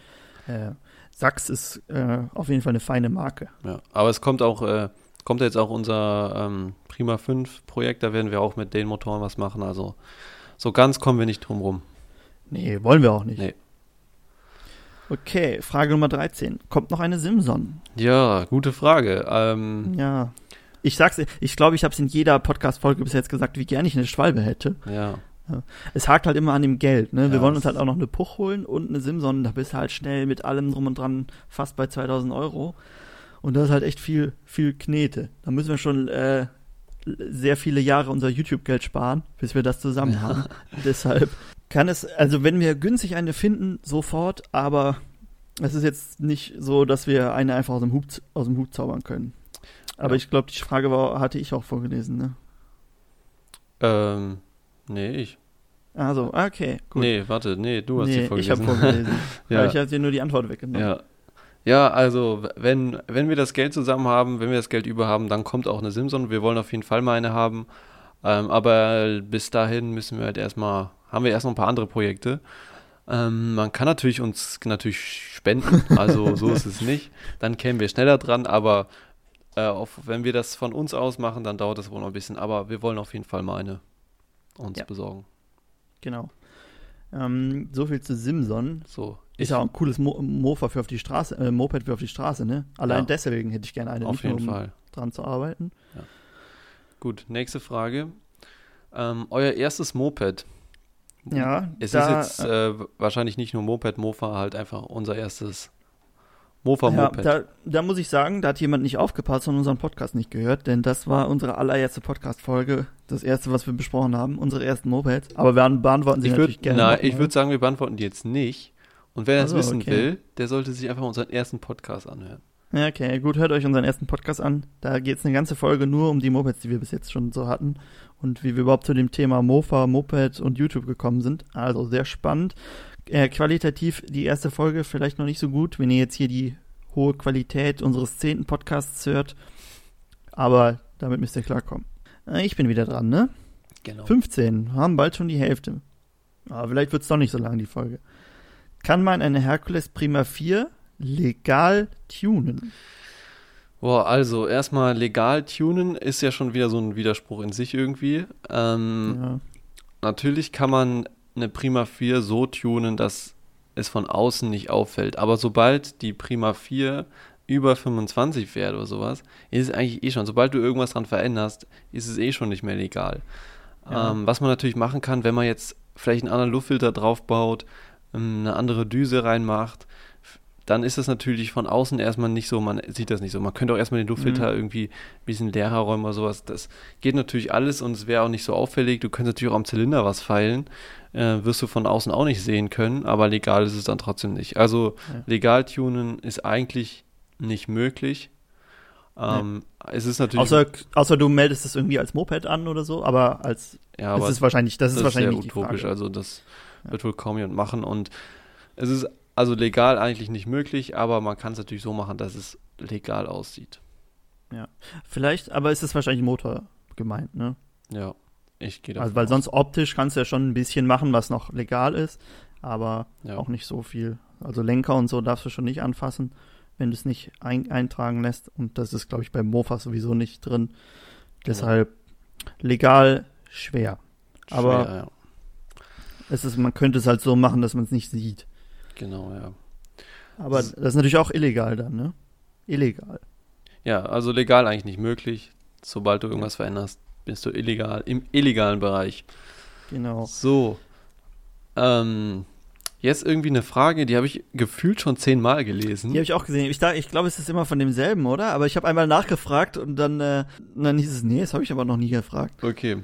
Speaker 1: äh, Sachs ist äh, auf jeden Fall eine feine Marke.
Speaker 3: ja. Aber es kommt auch, äh, kommt jetzt auch unser ähm, Prima 5 Projekt, da werden wir auch mit den Motoren was machen. Also so ganz kommen wir nicht drum rum.
Speaker 1: Nee, wollen wir auch nicht.
Speaker 3: Nee.
Speaker 1: Okay, Frage Nummer 13. Kommt noch eine Simson?
Speaker 3: Ja, gute Frage. Ähm,
Speaker 1: Ja. Ich sag's, ich glaube, ich habe es in jeder Podcast-Folge bis jetzt gesagt, wie gerne ich eine Schwalbe hätte.
Speaker 3: ja.
Speaker 1: Es hakt halt immer an dem Geld, ne? Wir
Speaker 3: Ja,
Speaker 1: wollen uns halt auch noch eine Puch holen und eine Simson, da bist du halt schnell mit allem drum und dran fast bei 2000 Euro. Und das ist halt echt viel, viel Knete. Da müssen wir schon äh, sehr viele Jahre unser YouTube-Geld sparen, bis wir das zusammen haben. Deshalb kann es, also wenn wir günstig eine finden, sofort, aber es ist jetzt nicht so, dass wir eine einfach aus dem Hut, aus dem Hut zaubern können. Aber
Speaker 3: Ja.
Speaker 1: ich glaube, die Frage war, hatte ich auch vorgelesen, ne?
Speaker 3: Ähm, nee, ich.
Speaker 1: Also, okay, gut.
Speaker 3: Nee, warte, nee, du hast
Speaker 1: nee, ich
Speaker 3: vorgelesen.
Speaker 1: habe vorgelesen.
Speaker 3: Ja.
Speaker 1: Ich habe dir nur die Antwort weggenommen.
Speaker 3: Ja. Ja, also wenn, wenn wir das Geld zusammen haben, wenn wir das Geld über haben, dann kommt auch eine Simson. Wir wollen auf jeden Fall mal eine haben. Ähm, aber bis dahin müssen wir halt erstmal, haben wir erst noch ein paar andere Projekte. Ähm, man kann natürlich uns natürlich spenden, also so ist es nicht. Dann kämen wir schneller dran, aber äh, auf, wenn wir das von uns aus machen, dann dauert das wohl noch ein bisschen. Aber wir wollen auf jeden Fall mal eine uns
Speaker 1: Ja.
Speaker 3: besorgen.
Speaker 1: Genau. Ähm, so viel zu Simson.
Speaker 3: So.
Speaker 1: Ist ja auch ein cooles Mo Mofa für auf die Straße, äh, Moped für auf die Straße, ne? Allein
Speaker 3: Ja.
Speaker 1: deswegen hätte ich gerne eine,
Speaker 3: auf jeden
Speaker 1: um
Speaker 3: Fall.
Speaker 1: dran zu arbeiten.
Speaker 3: Gut, nächste Frage. Ähm, euer erstes Moped.
Speaker 1: Ja,
Speaker 3: Es
Speaker 1: da,
Speaker 3: ist jetzt äh, wahrscheinlich nicht nur Moped, Mofa, halt einfach unser erstes
Speaker 1: ja,
Speaker 3: Mofa-Moped.
Speaker 1: da, da muss ich sagen, da hat jemand nicht aufgepasst und unseren Podcast nicht gehört, denn das war unsere allererste Podcast-Folge, das erste, was wir besprochen haben, unsere ersten Mopeds. Aber wir beantworten sie
Speaker 3: ich
Speaker 1: natürlich
Speaker 3: würde
Speaker 1: gerne. nochmal.
Speaker 3: ich würd sagen, wir beantworten die jetzt nicht. Und wer das
Speaker 1: Ach so,
Speaker 3: wissen
Speaker 1: okay.
Speaker 3: will, der sollte sich einfach unseren ersten Podcast anhören.
Speaker 1: Ja, okay, gut, hört euch unseren ersten Podcast an. Da geht es eine ganze Folge nur um die Mopeds, die wir bis jetzt schon so hatten und wie wir überhaupt zu dem Thema Mofa, Moped und YouTube gekommen sind. Also sehr spannend. Äh, qualitativ die erste Folge vielleicht noch nicht so gut, wenn ihr jetzt hier die hohe Qualität unseres zehnten Podcasts hört. Aber damit müsst ihr klarkommen. Äh, ich bin wieder dran, ne?
Speaker 3: Genau.
Speaker 1: 15, haben bald schon die Hälfte. Aber vielleicht wird es doch nicht so lang, die Folge. Kann man eine Hercules Prima 4 legal tunen?
Speaker 3: Boah, also erstmal legal tunen ist ja schon wieder so ein Widerspruch in sich irgendwie. Ähm,
Speaker 1: Ja.
Speaker 3: Natürlich kann man eine Prima 4 so tunen, dass es von außen nicht auffällt. Aber sobald die Prima 4 über 25 fährt oder sowas, ist es eigentlich eh schon. Sobald du irgendwas dran veränderst, ist es eh schon nicht mehr legal.
Speaker 1: Ja.
Speaker 3: Ähm, was man natürlich machen kann, wenn man jetzt vielleicht einen anderen Luftfilter draufbaut, ähm, eine andere Düse reinmacht, dann ist das natürlich von außen erstmal nicht so, man sieht das nicht so. Man könnte auch erstmal den Luftfilter
Speaker 1: Mhm.
Speaker 3: irgendwie ein bisschen leerer räumen oder sowas. Das geht natürlich alles und es wäre auch nicht so auffällig. Du könntest natürlich auch am Zylinder was feilen. Äh, wirst du von außen auch nicht sehen können, aber legal ist es dann trotzdem nicht. Also
Speaker 1: Ja.
Speaker 3: legal tunen ist eigentlich nicht möglich. Ähm, Es ist natürlich.
Speaker 1: Außer, außer du meldest es irgendwie als Moped an oder so, aber als
Speaker 3: ja, aber
Speaker 1: ist wahrscheinlich, das, ist
Speaker 3: das
Speaker 1: wahrscheinlich
Speaker 3: sehr
Speaker 1: nicht
Speaker 3: utopisch. Also das wird wohl kaum jemand machen. Und es ist also legal eigentlich nicht möglich, aber man kann es natürlich so machen, dass es legal aussieht.
Speaker 1: Vielleicht, aber ist es wahrscheinlich Motor gemeint, ne?
Speaker 3: Ja, ich gehe davon
Speaker 1: Also, weil
Speaker 3: aus.
Speaker 1: sonst optisch kannst du ja schon ein bisschen machen, was noch legal ist, aber
Speaker 3: Ja.
Speaker 1: auch nicht so viel. Also Lenker und so darfst du schon nicht anfassen, wenn du es nicht ein, eintragen lässt. Und das ist, glaube ich, beim Mofa sowieso nicht drin. Deshalb legal schwer. aber-
Speaker 3: Schwer, ja.
Speaker 1: Es ist, man könnte es halt so machen, dass man es nicht sieht.
Speaker 3: Genau, ja.
Speaker 1: Aber
Speaker 3: Das-
Speaker 1: das ist natürlich auch illegal dann, ne? Illegal.
Speaker 3: Ja, also legal eigentlich nicht möglich. Sobald du irgendwas veränderst, bist du illegal, im illegalen Bereich.
Speaker 1: Genau.
Speaker 3: So. Ähm, jetzt irgendwie eine Frage, die habe ich gefühlt schon zehnmal gelesen.
Speaker 1: Die habe ich auch gesehen. Ich, da- ich glaube, es ist immer von demselben, oder? Aber ich habe einmal nachgefragt und dann, äh, und dann hieß es, nee, das habe ich aber noch nie gefragt.
Speaker 3: Okay.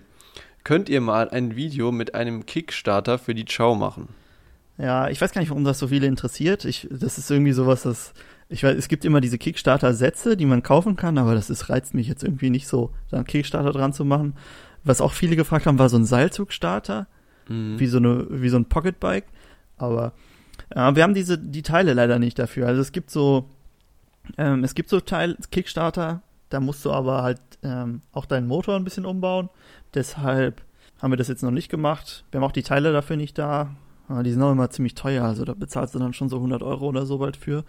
Speaker 3: Könnt ihr mal ein Video mit einem Kickstarter für die Chow machen?
Speaker 1: Ja, ich weiß gar nicht, warum das so viele interessiert. Ich, das ist irgendwie sowas, das. Ich weiß, es gibt immer diese Kickstarter-Sätze, die man kaufen kann, aber das ist, reizt mich jetzt irgendwie nicht so, da einen Kickstarter dran zu machen. Was auch viele gefragt haben, war so ein Seilzugstarter,
Speaker 3: Mhm.
Speaker 1: wie so eine, wie so ein Pocketbike. Aber äh, wir haben diese, die Teile leider nicht dafür. Also es gibt so, ähm, es gibt so Teil, Kickstarter, da musst du aber halt ähm, auch deinen Motor ein bisschen umbauen. Deshalb haben wir das jetzt noch nicht gemacht. Wir haben auch die Teile dafür nicht da. Aber die sind auch immer ziemlich teuer. Also da bezahlst du dann schon so 100 Euro oder so bald für,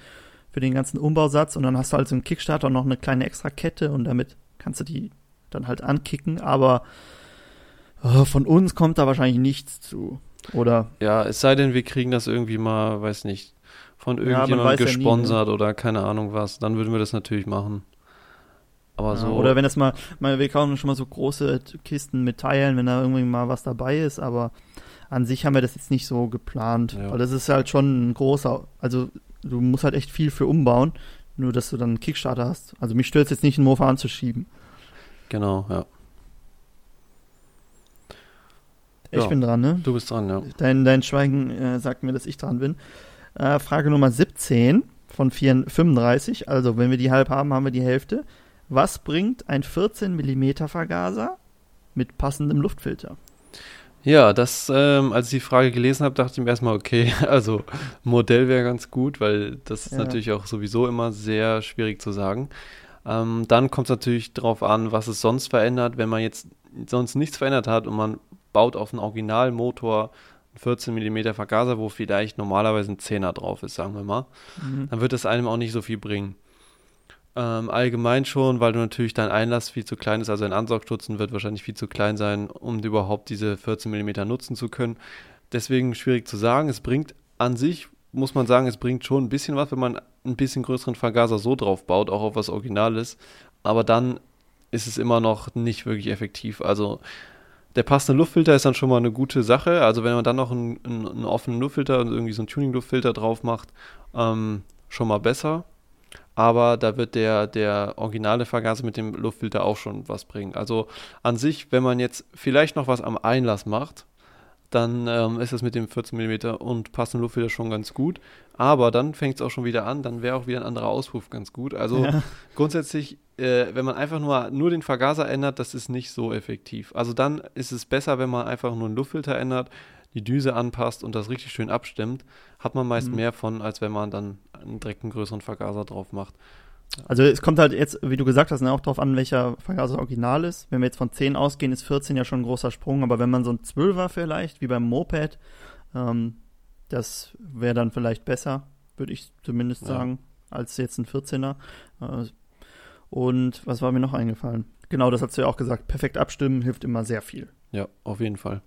Speaker 1: für den ganzen Umbausatz. Und dann hast du halt so einen Kickstarter und noch eine kleine extra Kette und damit kannst du die dann halt ankicken. Aber äh, von uns kommt da wahrscheinlich nichts zu. Oder
Speaker 3: Ja, es sei denn, wir kriegen das irgendwie mal, weiß nicht, von
Speaker 1: man
Speaker 3: irgendjemandem
Speaker 1: weiß ja nie, ne?
Speaker 3: gesponsert oder keine Ahnung was, dann würden wir das natürlich machen. Aber
Speaker 1: Ja,
Speaker 3: so.
Speaker 1: Oder wenn das mal, mal, wir kaufen schon mal so große Kisten mit Teilen, wenn da irgendwie mal was dabei ist, aber an sich haben wir das jetzt nicht so geplant,
Speaker 3: Ja.
Speaker 1: weil das ist halt schon ein großer, also du musst halt echt viel für umbauen, nur dass du dann einen Kickstarter hast. Also mich stört es jetzt nicht, einen Mofa anzuschieben.
Speaker 3: Genau, ja.
Speaker 1: Ich
Speaker 3: Ja.
Speaker 1: bin dran, ne?
Speaker 3: Du bist dran, ja.
Speaker 1: Dein, dein Schweigen äh, sagt mir, dass ich dran bin. Äh, Frage Nummer 17 von 4, 35, also wenn wir die halb haben, haben wir die Hälfte. Was bringt ein 14 mm Vergaser mit passendem Luftfilter?
Speaker 3: Ja, das, ähm, als ich die Frage gelesen habe, dachte ich mir erstmal, okay, also Modell wäre ganz gut, weil das ist
Speaker 1: Ja.
Speaker 3: natürlich auch sowieso immer sehr schwierig zu sagen. Ähm, dann kommt es natürlich darauf an, was es sonst verändert. Wenn man jetzt sonst nichts verändert hat und man baut auf einen Originalmotor einen 14 mm Vergaser, wo vielleicht normalerweise ein 10er drauf ist, sagen wir mal,
Speaker 1: Mhm.
Speaker 3: dann wird es einem auch nicht so viel bringen. Ähm, allgemein schon, weil du natürlich dein Einlass viel zu klein ist, also ein Ansaugstutzen wird wahrscheinlich viel zu klein sein, um überhaupt diese 14 mm nutzen zu können. Deswegen schwierig zu sagen. Es bringt an sich, muss man sagen, es bringt schon ein bisschen was, wenn man ein bisschen größeren Vergaser so drauf baut, auch auf was Originales. Aber dann ist es immer noch nicht wirklich effektiv. Also der passende Luftfilter ist dann schon mal eine gute Sache. Also wenn man dann noch einen, einen, einen offenen Luftfilter und irgendwie so einen Tuning-Luftfilter drauf macht, ähm, schon mal besser. Aber da wird der, der originale Vergaser mit dem Luftfilter auch schon was bringen. Also an sich, wenn man jetzt vielleicht noch was am Einlass macht, dann ähm, ist das mit dem 14 mm und passenden Luftfilter schon ganz gut. Aber dann fängt es auch schon wieder an, dann wäre auch wieder ein anderer Auspuff ganz gut. Also
Speaker 1: Ja.
Speaker 3: grundsätzlich, äh, wenn man einfach nur, nur den Vergaser ändert, das ist nicht so effektiv. Also dann ist es besser, wenn man einfach nur einen Luftfilter ändert, die Düse anpasst und das richtig schön abstimmt, hat man meist
Speaker 1: Mhm.
Speaker 3: mehr von, als wenn man dann einen direkt einen größeren Vergaser drauf macht.
Speaker 1: Also es kommt halt jetzt, wie du gesagt hast, ne, auch drauf an, welcher Vergaser original ist. Wenn wir jetzt von 10 ausgehen, ist 14 ja schon ein großer Sprung, aber wenn man so ein 12er vielleicht, wie beim Moped, ähm, das wäre dann vielleicht besser, würde ich zumindest
Speaker 3: Ja.
Speaker 1: sagen, als jetzt ein 14er. Äh, und was war mir noch eingefallen? Genau, das hast du ja auch gesagt. Perfekt abstimmen hilft immer sehr viel.
Speaker 3: Ja, auf jeden Fall.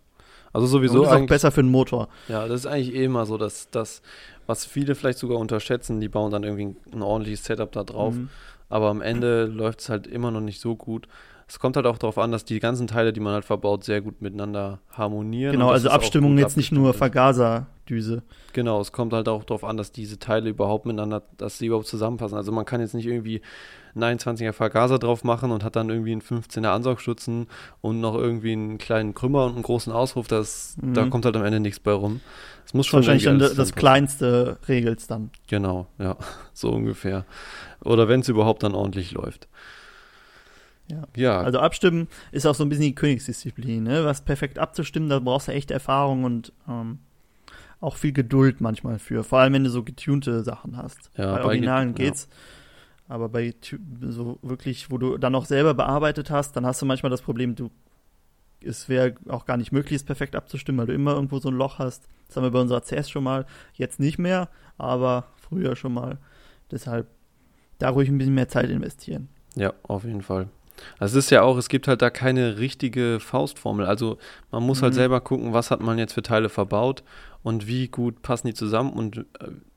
Speaker 3: Also
Speaker 1: Und
Speaker 3: sowieso
Speaker 1: ist auch besser für den Motor.
Speaker 3: ja, das ist eigentlich eh immer so, dass das, was viele vielleicht sogar unterschätzen, die bauen dann irgendwie ein ordentliches Setup da drauf.
Speaker 1: Mhm.
Speaker 3: Aber am Ende läuft es halt immer noch nicht so gut. Es kommt halt auch darauf an, dass die ganzen Teile, die man halt verbaut, sehr gut miteinander harmonieren.
Speaker 1: Genau,
Speaker 3: und
Speaker 1: also Abstimmung jetzt nicht nur. Vergaser, Düse.
Speaker 3: Genau, es kommt halt auch darauf an, dass diese Teile überhaupt miteinander, dass sie überhaupt zusammenpassen. Also man kann jetzt nicht irgendwie einen 21er Vergaser drauf machen und hat dann irgendwie einen 15er Ansaugstutzen und noch irgendwie einen kleinen Krümmer und einen großen Ausruf. Das,
Speaker 1: Mhm.
Speaker 3: Da kommt halt am Ende nichts bei rum. Es muss schon
Speaker 1: Wahrscheinlich dann das, kleinste Regelst dann.
Speaker 3: Genau, ja, so ungefähr. Oder wenn es überhaupt dann ordentlich läuft.
Speaker 1: Ja.
Speaker 3: Ja,
Speaker 1: Also abstimmen ist auch so ein bisschen die Königsdisziplin, ne? Was perfekt abzustimmen, da brauchst du echt Erfahrung und ähm, auch viel Geduld manchmal für. Vor allem, wenn du so getunte Sachen hast.
Speaker 3: Ja,
Speaker 1: bei
Speaker 3: bei
Speaker 1: Originalen
Speaker 3: ge- ja.
Speaker 1: geht's. Aber bei so wirklich, wo du dann auch selber bearbeitet hast, dann hast du manchmal das Problem, du es wäre auch gar nicht möglich, es perfekt abzustimmen, weil du immer irgendwo so ein Loch hast. Das haben wir bei unserer CS schon mal, jetzt nicht mehr, aber früher schon mal. Deshalb da ruhig ein bisschen mehr Zeit investieren.
Speaker 3: ja, auf jeden Fall. Also es ist ja auch, es gibt halt da keine richtige Faustformel. Also man muss halt
Speaker 1: Mhm.
Speaker 3: selber gucken, was hat man jetzt für Teile verbaut und wie gut passen die zusammen und äh,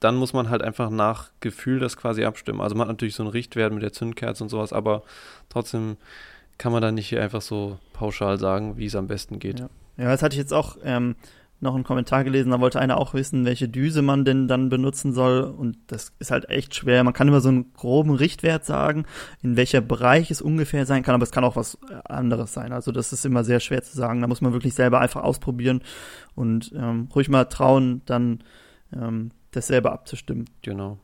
Speaker 3: dann muss man halt einfach nach Gefühl das quasi abstimmen. Also man hat natürlich so einen Richtwert mit der Zündkerze und sowas, aber trotzdem kann man da nicht einfach so pauschal sagen, wie es am besten geht.
Speaker 1: Ja. Ja, das hatte ich jetzt auch ähm, noch einen Kommentar gelesen, da wollte einer auch wissen, welche Düse man denn dann benutzen soll. Und das ist halt echt schwer. Man kann immer so einen groben Richtwert sagen, in welcher Bereich es ungefähr sein kann, aber es kann auch was äh, anderes sein. Also das ist immer sehr schwer zu sagen. Da muss man wirklich selber einfach ausprobieren und ähm, ruhig mal trauen, dann ähm, das selber abzustimmen.
Speaker 3: Genau.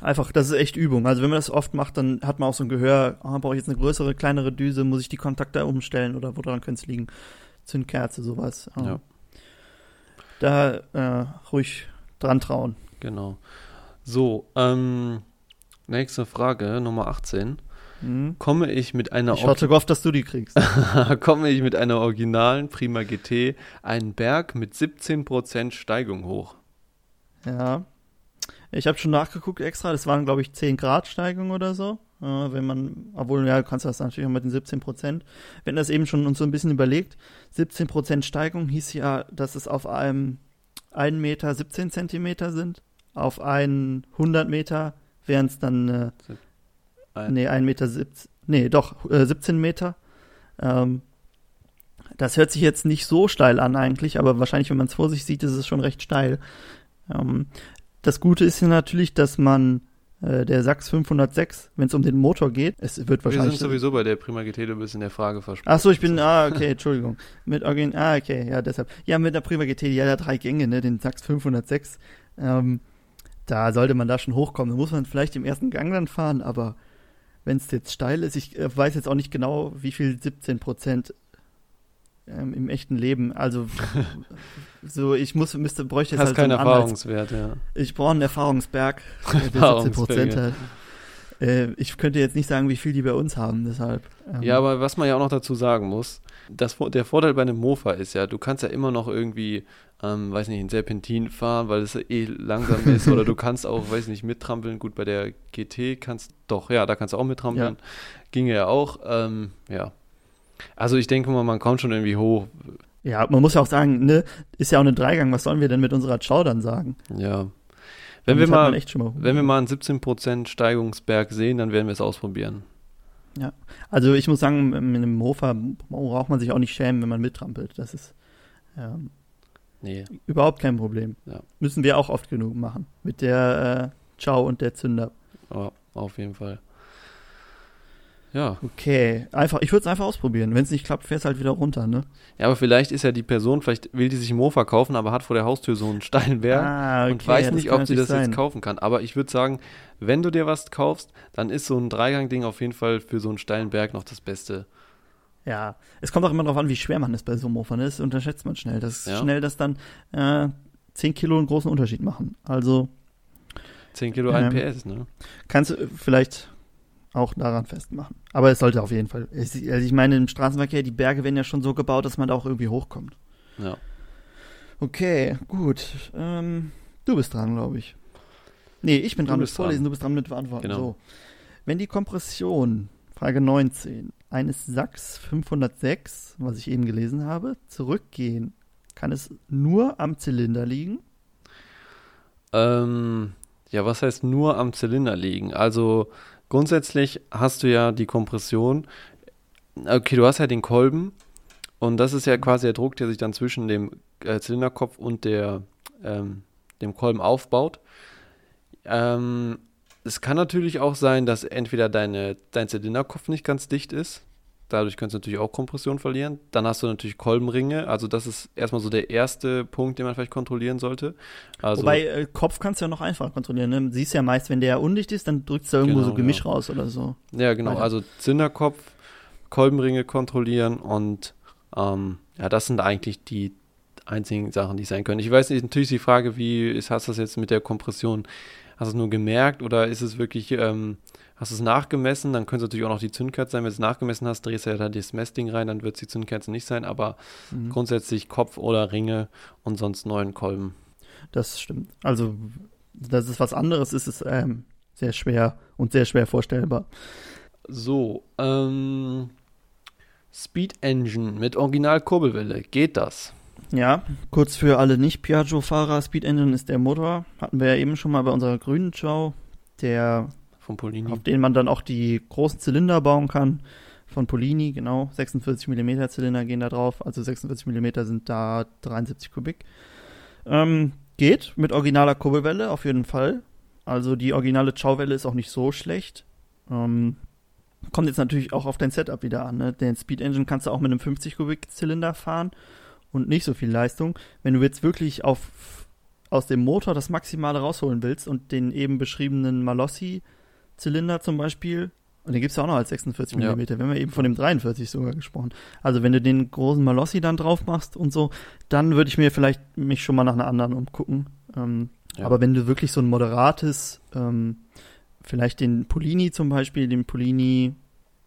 Speaker 1: Einfach, das ist echt Übung. Also wenn man das oft macht, dann hat man auch so ein Gehör, ah, brauche ich jetzt eine größere, kleinere Düse, muss ich die Kontakte umstellen oder woran könnte es liegen? Zündkerze, sowas. Ähm,
Speaker 3: Ja.
Speaker 1: Da äh, ruhig dran trauen.
Speaker 3: Genau. So, ähm, nächste Frage, Nummer 18.
Speaker 1: Mhm.
Speaker 3: Komme ich mit einer
Speaker 1: Ich hatte gehofft, dass du die kriegst.
Speaker 3: komme ich mit einer originalen Prima GT einen Berg mit 17% Steigung hoch?
Speaker 1: ja. Ich habe schon nachgeguckt extra, das waren, glaube ich, 10 Grad Steigung oder so. Äh, wenn man, obwohl, ja, du kannst das natürlich auch mit den 17 Prozent. Wenn das eben schon uns so ein bisschen überlegt, 17 Prozent Steigung hieß ja, dass es auf einem 1 Meter 17 Zentimeter sind. Auf einen 100 Meter wären es dann, äh,
Speaker 3: Ein-
Speaker 1: nee, 1 Meter 17, nee, doch, äh, 17 Meter. Ähm, das hört sich jetzt nicht so steil an eigentlich, aber wahrscheinlich, wenn man es vor sich sieht, ist es schon recht steil. Ähm, das Gute ist ja natürlich, dass man der Sachs 506, wenn es um den Motor geht, es wird
Speaker 3: Wir sind
Speaker 1: wahrscheinlich.
Speaker 3: sowieso bei der Prima GT, du bist in der Frage versprochen.
Speaker 1: Ach so, ich bin, ah, okay, Entschuldigung. Mit Origin, ah, okay, ja, deshalb. Ja, mit der Prima GT, ja drei Gänge, ne, den Sachs 506. Ähm, da sollte man da schon hochkommen. Da muss man vielleicht im ersten Gang dann fahren, aber wenn es jetzt steil ist, ich äh, weiß jetzt auch nicht genau, wie viel 17 Prozent ähm, im echten Leben. Also so, ich muss, müsste, bräuchte jetzt
Speaker 3: Hast
Speaker 1: halt
Speaker 3: keinen
Speaker 1: so
Speaker 3: Erfahrungswert, ja.
Speaker 1: Ich brauche einen Erfahrungsberg, der 17
Speaker 3: Erfahrungsberge.
Speaker 1: Prozent hat. Äh, ich könnte jetzt nicht sagen, wie viel die bei uns haben, deshalb. ähm,
Speaker 3: Ja, aber was man ja auch noch dazu sagen muss, das, der Vorteil bei einem Mofa ist ja, du kannst ja immer noch irgendwie, ähm, weiß nicht, in Serpentin fahren, weil es ja eh langsam ist, oder du kannst auch, weiß nicht, mittrampeln. Gut, bei der GT kannst, doch, ja, da kannst du auch mittrampeln. Ginge ja auch, ähm, ja. Also ich denke mal, man kommt schon irgendwie hoch,
Speaker 1: Ja, man muss ja auch sagen, ne, ist ja auch eine Dreigang, was sollen wir denn mit unserer Chow dann sagen?
Speaker 3: ja. Wenn wir,
Speaker 1: Damit man
Speaker 3: mal,
Speaker 1: mal
Speaker 3: wenn wir mal einen 17% Steigungsberg sehen, dann werden wir es ausprobieren.
Speaker 1: Also ich muss sagen, mit einem Mofa braucht man sich auch nicht schämen, wenn man mittrampelt. Das ist ähm,
Speaker 3: Nee,
Speaker 1: überhaupt kein Problem.
Speaker 3: Ja.
Speaker 1: Müssen wir auch oft genug machen. Mit der äh, Chow und der Zünder.
Speaker 3: aber auf jeden Fall. Ja.
Speaker 1: Okay, einfach, ich würde es einfach ausprobieren. Wenn es nicht klappt, fährst halt wieder runter, ne?
Speaker 3: Ja, aber vielleicht ist ja die Person, vielleicht will die sich einen Mofa kaufen, aber hat vor der Haustür so einen steilen Berg
Speaker 1: ah,
Speaker 3: und weiß
Speaker 1: ja,
Speaker 3: nicht, ob sie das
Speaker 1: natürlich
Speaker 3: jetzt kaufen kann. Aber ich würde sagen, wenn du dir was kaufst, dann ist so ein Dreigang-Ding auf jeden Fall für so einen steilen Berg noch das Beste.
Speaker 1: Ja, es kommt auch immer darauf an, wie schwer man ist bei so einem Mofa. Ne? Das unterschätzt man schnell. Das ist
Speaker 3: Ja.
Speaker 1: schnell, dass dann äh, 10 Kilo einen großen Unterschied machen. Also
Speaker 3: 10 Kilo, 1
Speaker 1: Ähm,
Speaker 3: PS, ne?
Speaker 1: kannst du vielleicht auch daran festmachen. Aber es sollte auf jeden Fall. Es- Also ich meine, im Straßenverkehr, die Berge werden ja schon so gebaut, dass man da auch irgendwie hochkommt.
Speaker 3: Ja.
Speaker 1: Okay, gut. Ähm, du bist dran, glaube ich. Nee, ich bin
Speaker 3: Du
Speaker 1: dran mit
Speaker 3: dran.
Speaker 1: Vorlesen, du bist dran mit Beantworten.
Speaker 3: Genau.
Speaker 1: So. Wenn die Kompression, Frage 19, eines Sachs 506, was ich eben gelesen habe, zurückgehen, kann es nur am Zylinder liegen?
Speaker 3: Ähm, ja, was heißt nur am Zylinder liegen? Also grundsätzlich hast du ja die Kompression. Okay, du hast ja den Kolben und das ist ja quasi der Druck, der sich dann zwischen dem äh, Zylinderkopf und der ähm, dem Kolben aufbaut. Ähm, es kann natürlich auch sein, dass entweder deine, dein Zylinderkopf nicht ganz dicht ist. Dadurch kannst du natürlich auch Kompression verlieren. Dann hast du natürlich Kolbenringe. Also das ist erstmal so der erste Punkt, den man vielleicht kontrollieren sollte. Also,
Speaker 1: Wobei, äh, Kopf kannst du ja noch einfacher kontrollieren. Ne? Siehst ja meist, wenn der undicht ist, dann drückst du irgendwo
Speaker 3: Genau,
Speaker 1: so Gemisch
Speaker 3: ja.
Speaker 1: raus oder so.
Speaker 3: Ja, genau.
Speaker 1: Weiter.
Speaker 3: Also Zinderkopf, Kolbenringe kontrollieren und ähm, ja, das sind eigentlich die einzigen Sachen, die sein können. Ich weiß nicht, natürlich ist die Frage, wie ist, hast du das jetzt mit der Kompression, hast du es nur gemerkt oder ist es wirklich, ähm, hast du es nachgemessen? Dann könnte es natürlich auch noch die Zündkerze sein. Wenn du es nachgemessen hast, drehst du ja da das Messding rein, dann wird es die Zündkerze nicht sein, aber
Speaker 1: Mhm.
Speaker 3: grundsätzlich Kopf oder Ringe und sonst neuen Kolben.
Speaker 1: Das stimmt. Also, dass es was anderes ist, ist ähm, sehr schwer und sehr schwer vorstellbar.
Speaker 3: So, ähm, Speed Engine mit Original-Kurbelwelle, geht das?
Speaker 1: Ja, kurz für alle Nicht-Piaggio-Fahrer, Speed Engine ist der Motor. Hatten wir ja eben schon mal bei unserer grünen Show, der,
Speaker 3: Von Polini.
Speaker 1: auf den man dann auch die großen Zylinder bauen kann. Von Polini, genau. 46 mm Zylinder gehen da drauf. Also 46 mm sind da 73 Kubik. Ähm, geht mit originaler Kurbelwelle auf jeden Fall. Also die originale Chow-Welle ist auch nicht so schlecht. Ähm, kommt jetzt natürlich auch auf dein Setup wieder an. Ne? Den Speed Engine kannst du auch mit einem 50 Kubik Zylinder fahren und nicht so viel Leistung. Wenn du jetzt wirklich auf, aus dem Motor das Maximale rausholen willst und den eben beschriebenen Malossi Zylinder zum Beispiel, und den gibt es ja auch noch als 46
Speaker 3: Ja.
Speaker 1: mm, wir haben ja eben von dem 43 sogar gesprochen. Also wenn du den großen Malossi dann drauf machst und so, dann würde ich mir vielleicht mich schon mal nach einer anderen umgucken. Ähm,
Speaker 3: Ja.
Speaker 1: Aber wenn du wirklich so ein moderates, ähm, vielleicht den Polini zum Beispiel, den Polini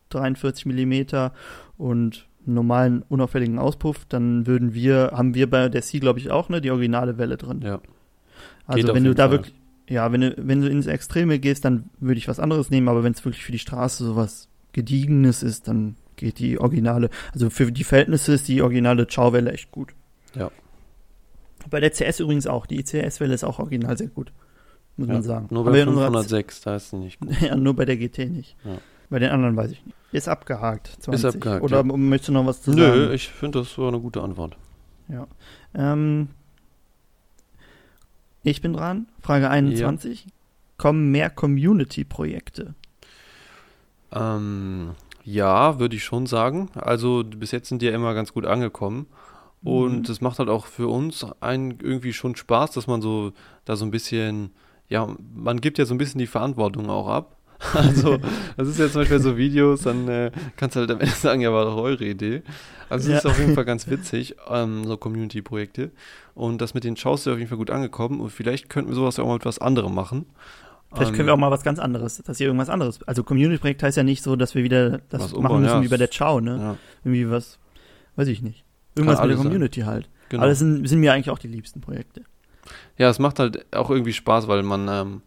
Speaker 1: 43 mm und einen normalen unauffälligen Auspuff, dann würden wir, haben wir bei der C, glaube ich, auch, ne, die originale Welle drin.
Speaker 3: Ja. Geht
Speaker 1: Also wenn du da wirklich, ja, wenn du, wenn du ins Extreme gehst, dann würde ich was anderes nehmen, aber wenn es wirklich für die Straße sowas Gediegenes ist, dann geht die originale, also für die Verhältnisse ist die originale Chow-Welle echt gut.
Speaker 3: Ja.
Speaker 1: Bei der CS übrigens auch, die CS-Welle ist auch original sehr gut, muss
Speaker 3: Ja,
Speaker 1: man sagen.
Speaker 3: Nur
Speaker 1: Aber
Speaker 3: bei
Speaker 1: unserer
Speaker 3: 506, da ist sie nicht gut.
Speaker 1: ja, nur bei der GT nicht.
Speaker 3: Ja.
Speaker 1: Bei den anderen weiß ich nicht. Ist abgehakt. 20.
Speaker 3: abgehakt,
Speaker 1: Oder
Speaker 3: ja.
Speaker 1: möchtest du noch was zu
Speaker 3: Nö,
Speaker 1: sagen?
Speaker 3: ich finde, das war eine gute Antwort.
Speaker 1: Ja. Ähm, ich bin dran. Frage 21. Kommen mehr Community-Projekte?
Speaker 3: Ähm, ja, würde ich schon sagen. Also bis jetzt sind die ja immer ganz gut angekommen. Und
Speaker 1: Mhm.
Speaker 3: es macht halt auch für uns einen irgendwie schon Spaß, dass man so da so ein bisschen, ja, man gibt ja so ein bisschen die Verantwortung auch ab. Also, das ist ja zum Beispiel so Videos, dann äh, kannst du halt am Ende sagen, ja, war doch eure Idee. Also, es
Speaker 1: Ja.
Speaker 3: ist auf jeden Fall ganz witzig, ähm, so Community-Projekte. Und das mit den Shows ist ja auf jeden Fall gut angekommen. Und vielleicht könnten wir sowas ja auch mal mit was anderem machen.
Speaker 1: Vielleicht
Speaker 3: Ähm,
Speaker 1: können wir auch mal was ganz anderes, dass hier irgendwas anderes. Also Community-Projekt heißt ja nicht so, dass wir wieder das
Speaker 3: Was
Speaker 1: machen
Speaker 3: umbauen,
Speaker 1: müssen
Speaker 3: ja.
Speaker 1: wie bei der Ciao, ne?
Speaker 3: Ja,
Speaker 1: Irgendwie was, weiß ich nicht. Irgendwas mit der
Speaker 3: alles sein.
Speaker 1: Community halt.
Speaker 3: genau.
Speaker 1: Aber das sind, sind mir eigentlich auch die liebsten Projekte.
Speaker 3: Ja, es macht halt auch irgendwie Spaß, weil man ähm,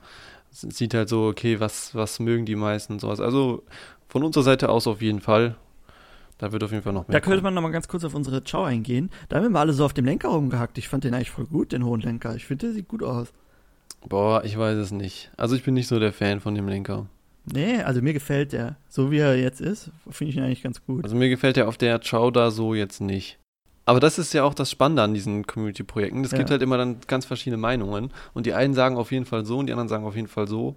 Speaker 3: sieht halt so, okay, was, was mögen die meisten und sowas. Also von unserer Seite aus auf jeden Fall. Da wird auf jeden Fall noch mehr.
Speaker 1: Da könnte man noch mal ganz kurz auf unsere Ciao eingehen. Da haben wir mal alle so auf dem Lenker rumgehackt. Ich fand den eigentlich voll gut, den hohen Lenker. Ich finde, der sieht gut aus.
Speaker 3: Boah, ich weiß es nicht. Also ich bin nicht so der Fan von dem Lenker.
Speaker 1: Nee, also mir gefällt der. So wie er jetzt ist, finde ich ihn eigentlich ganz gut.
Speaker 3: Also mir gefällt der auf der Chow da so jetzt nicht. Aber das ist ja auch das Spannende an diesen Community-Projekten. Es gibt
Speaker 1: Ja.
Speaker 3: halt immer dann ganz verschiedene Meinungen. Und die einen sagen auf jeden Fall so und die anderen sagen auf jeden Fall so.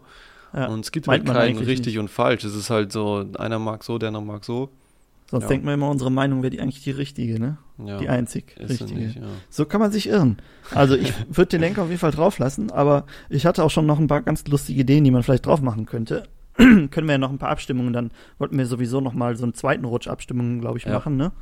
Speaker 1: Ja,
Speaker 3: und es gibt
Speaker 1: meint
Speaker 3: halt keinen richtig
Speaker 1: nicht.
Speaker 3: und falsch. Es ist halt so, einer mag so, der andere mag so.
Speaker 1: Sonst
Speaker 3: ja.
Speaker 1: denkt man immer, unsere Meinung wäre die eigentlich die richtige, ne?
Speaker 3: Ja,
Speaker 1: Die einzig richtige.
Speaker 3: nicht, ja.
Speaker 1: So kann man sich irren. Also ich würde den Lenker auf jeden Fall drauf lassen, aber ich hatte auch schon noch ein paar ganz lustige Ideen, die man vielleicht drauf machen könnte. Können wir ja noch ein paar Abstimmungen, dann wollten wir sowieso noch mal so einen zweiten Rutsch Abstimmungen, glaube ich, machen, ne?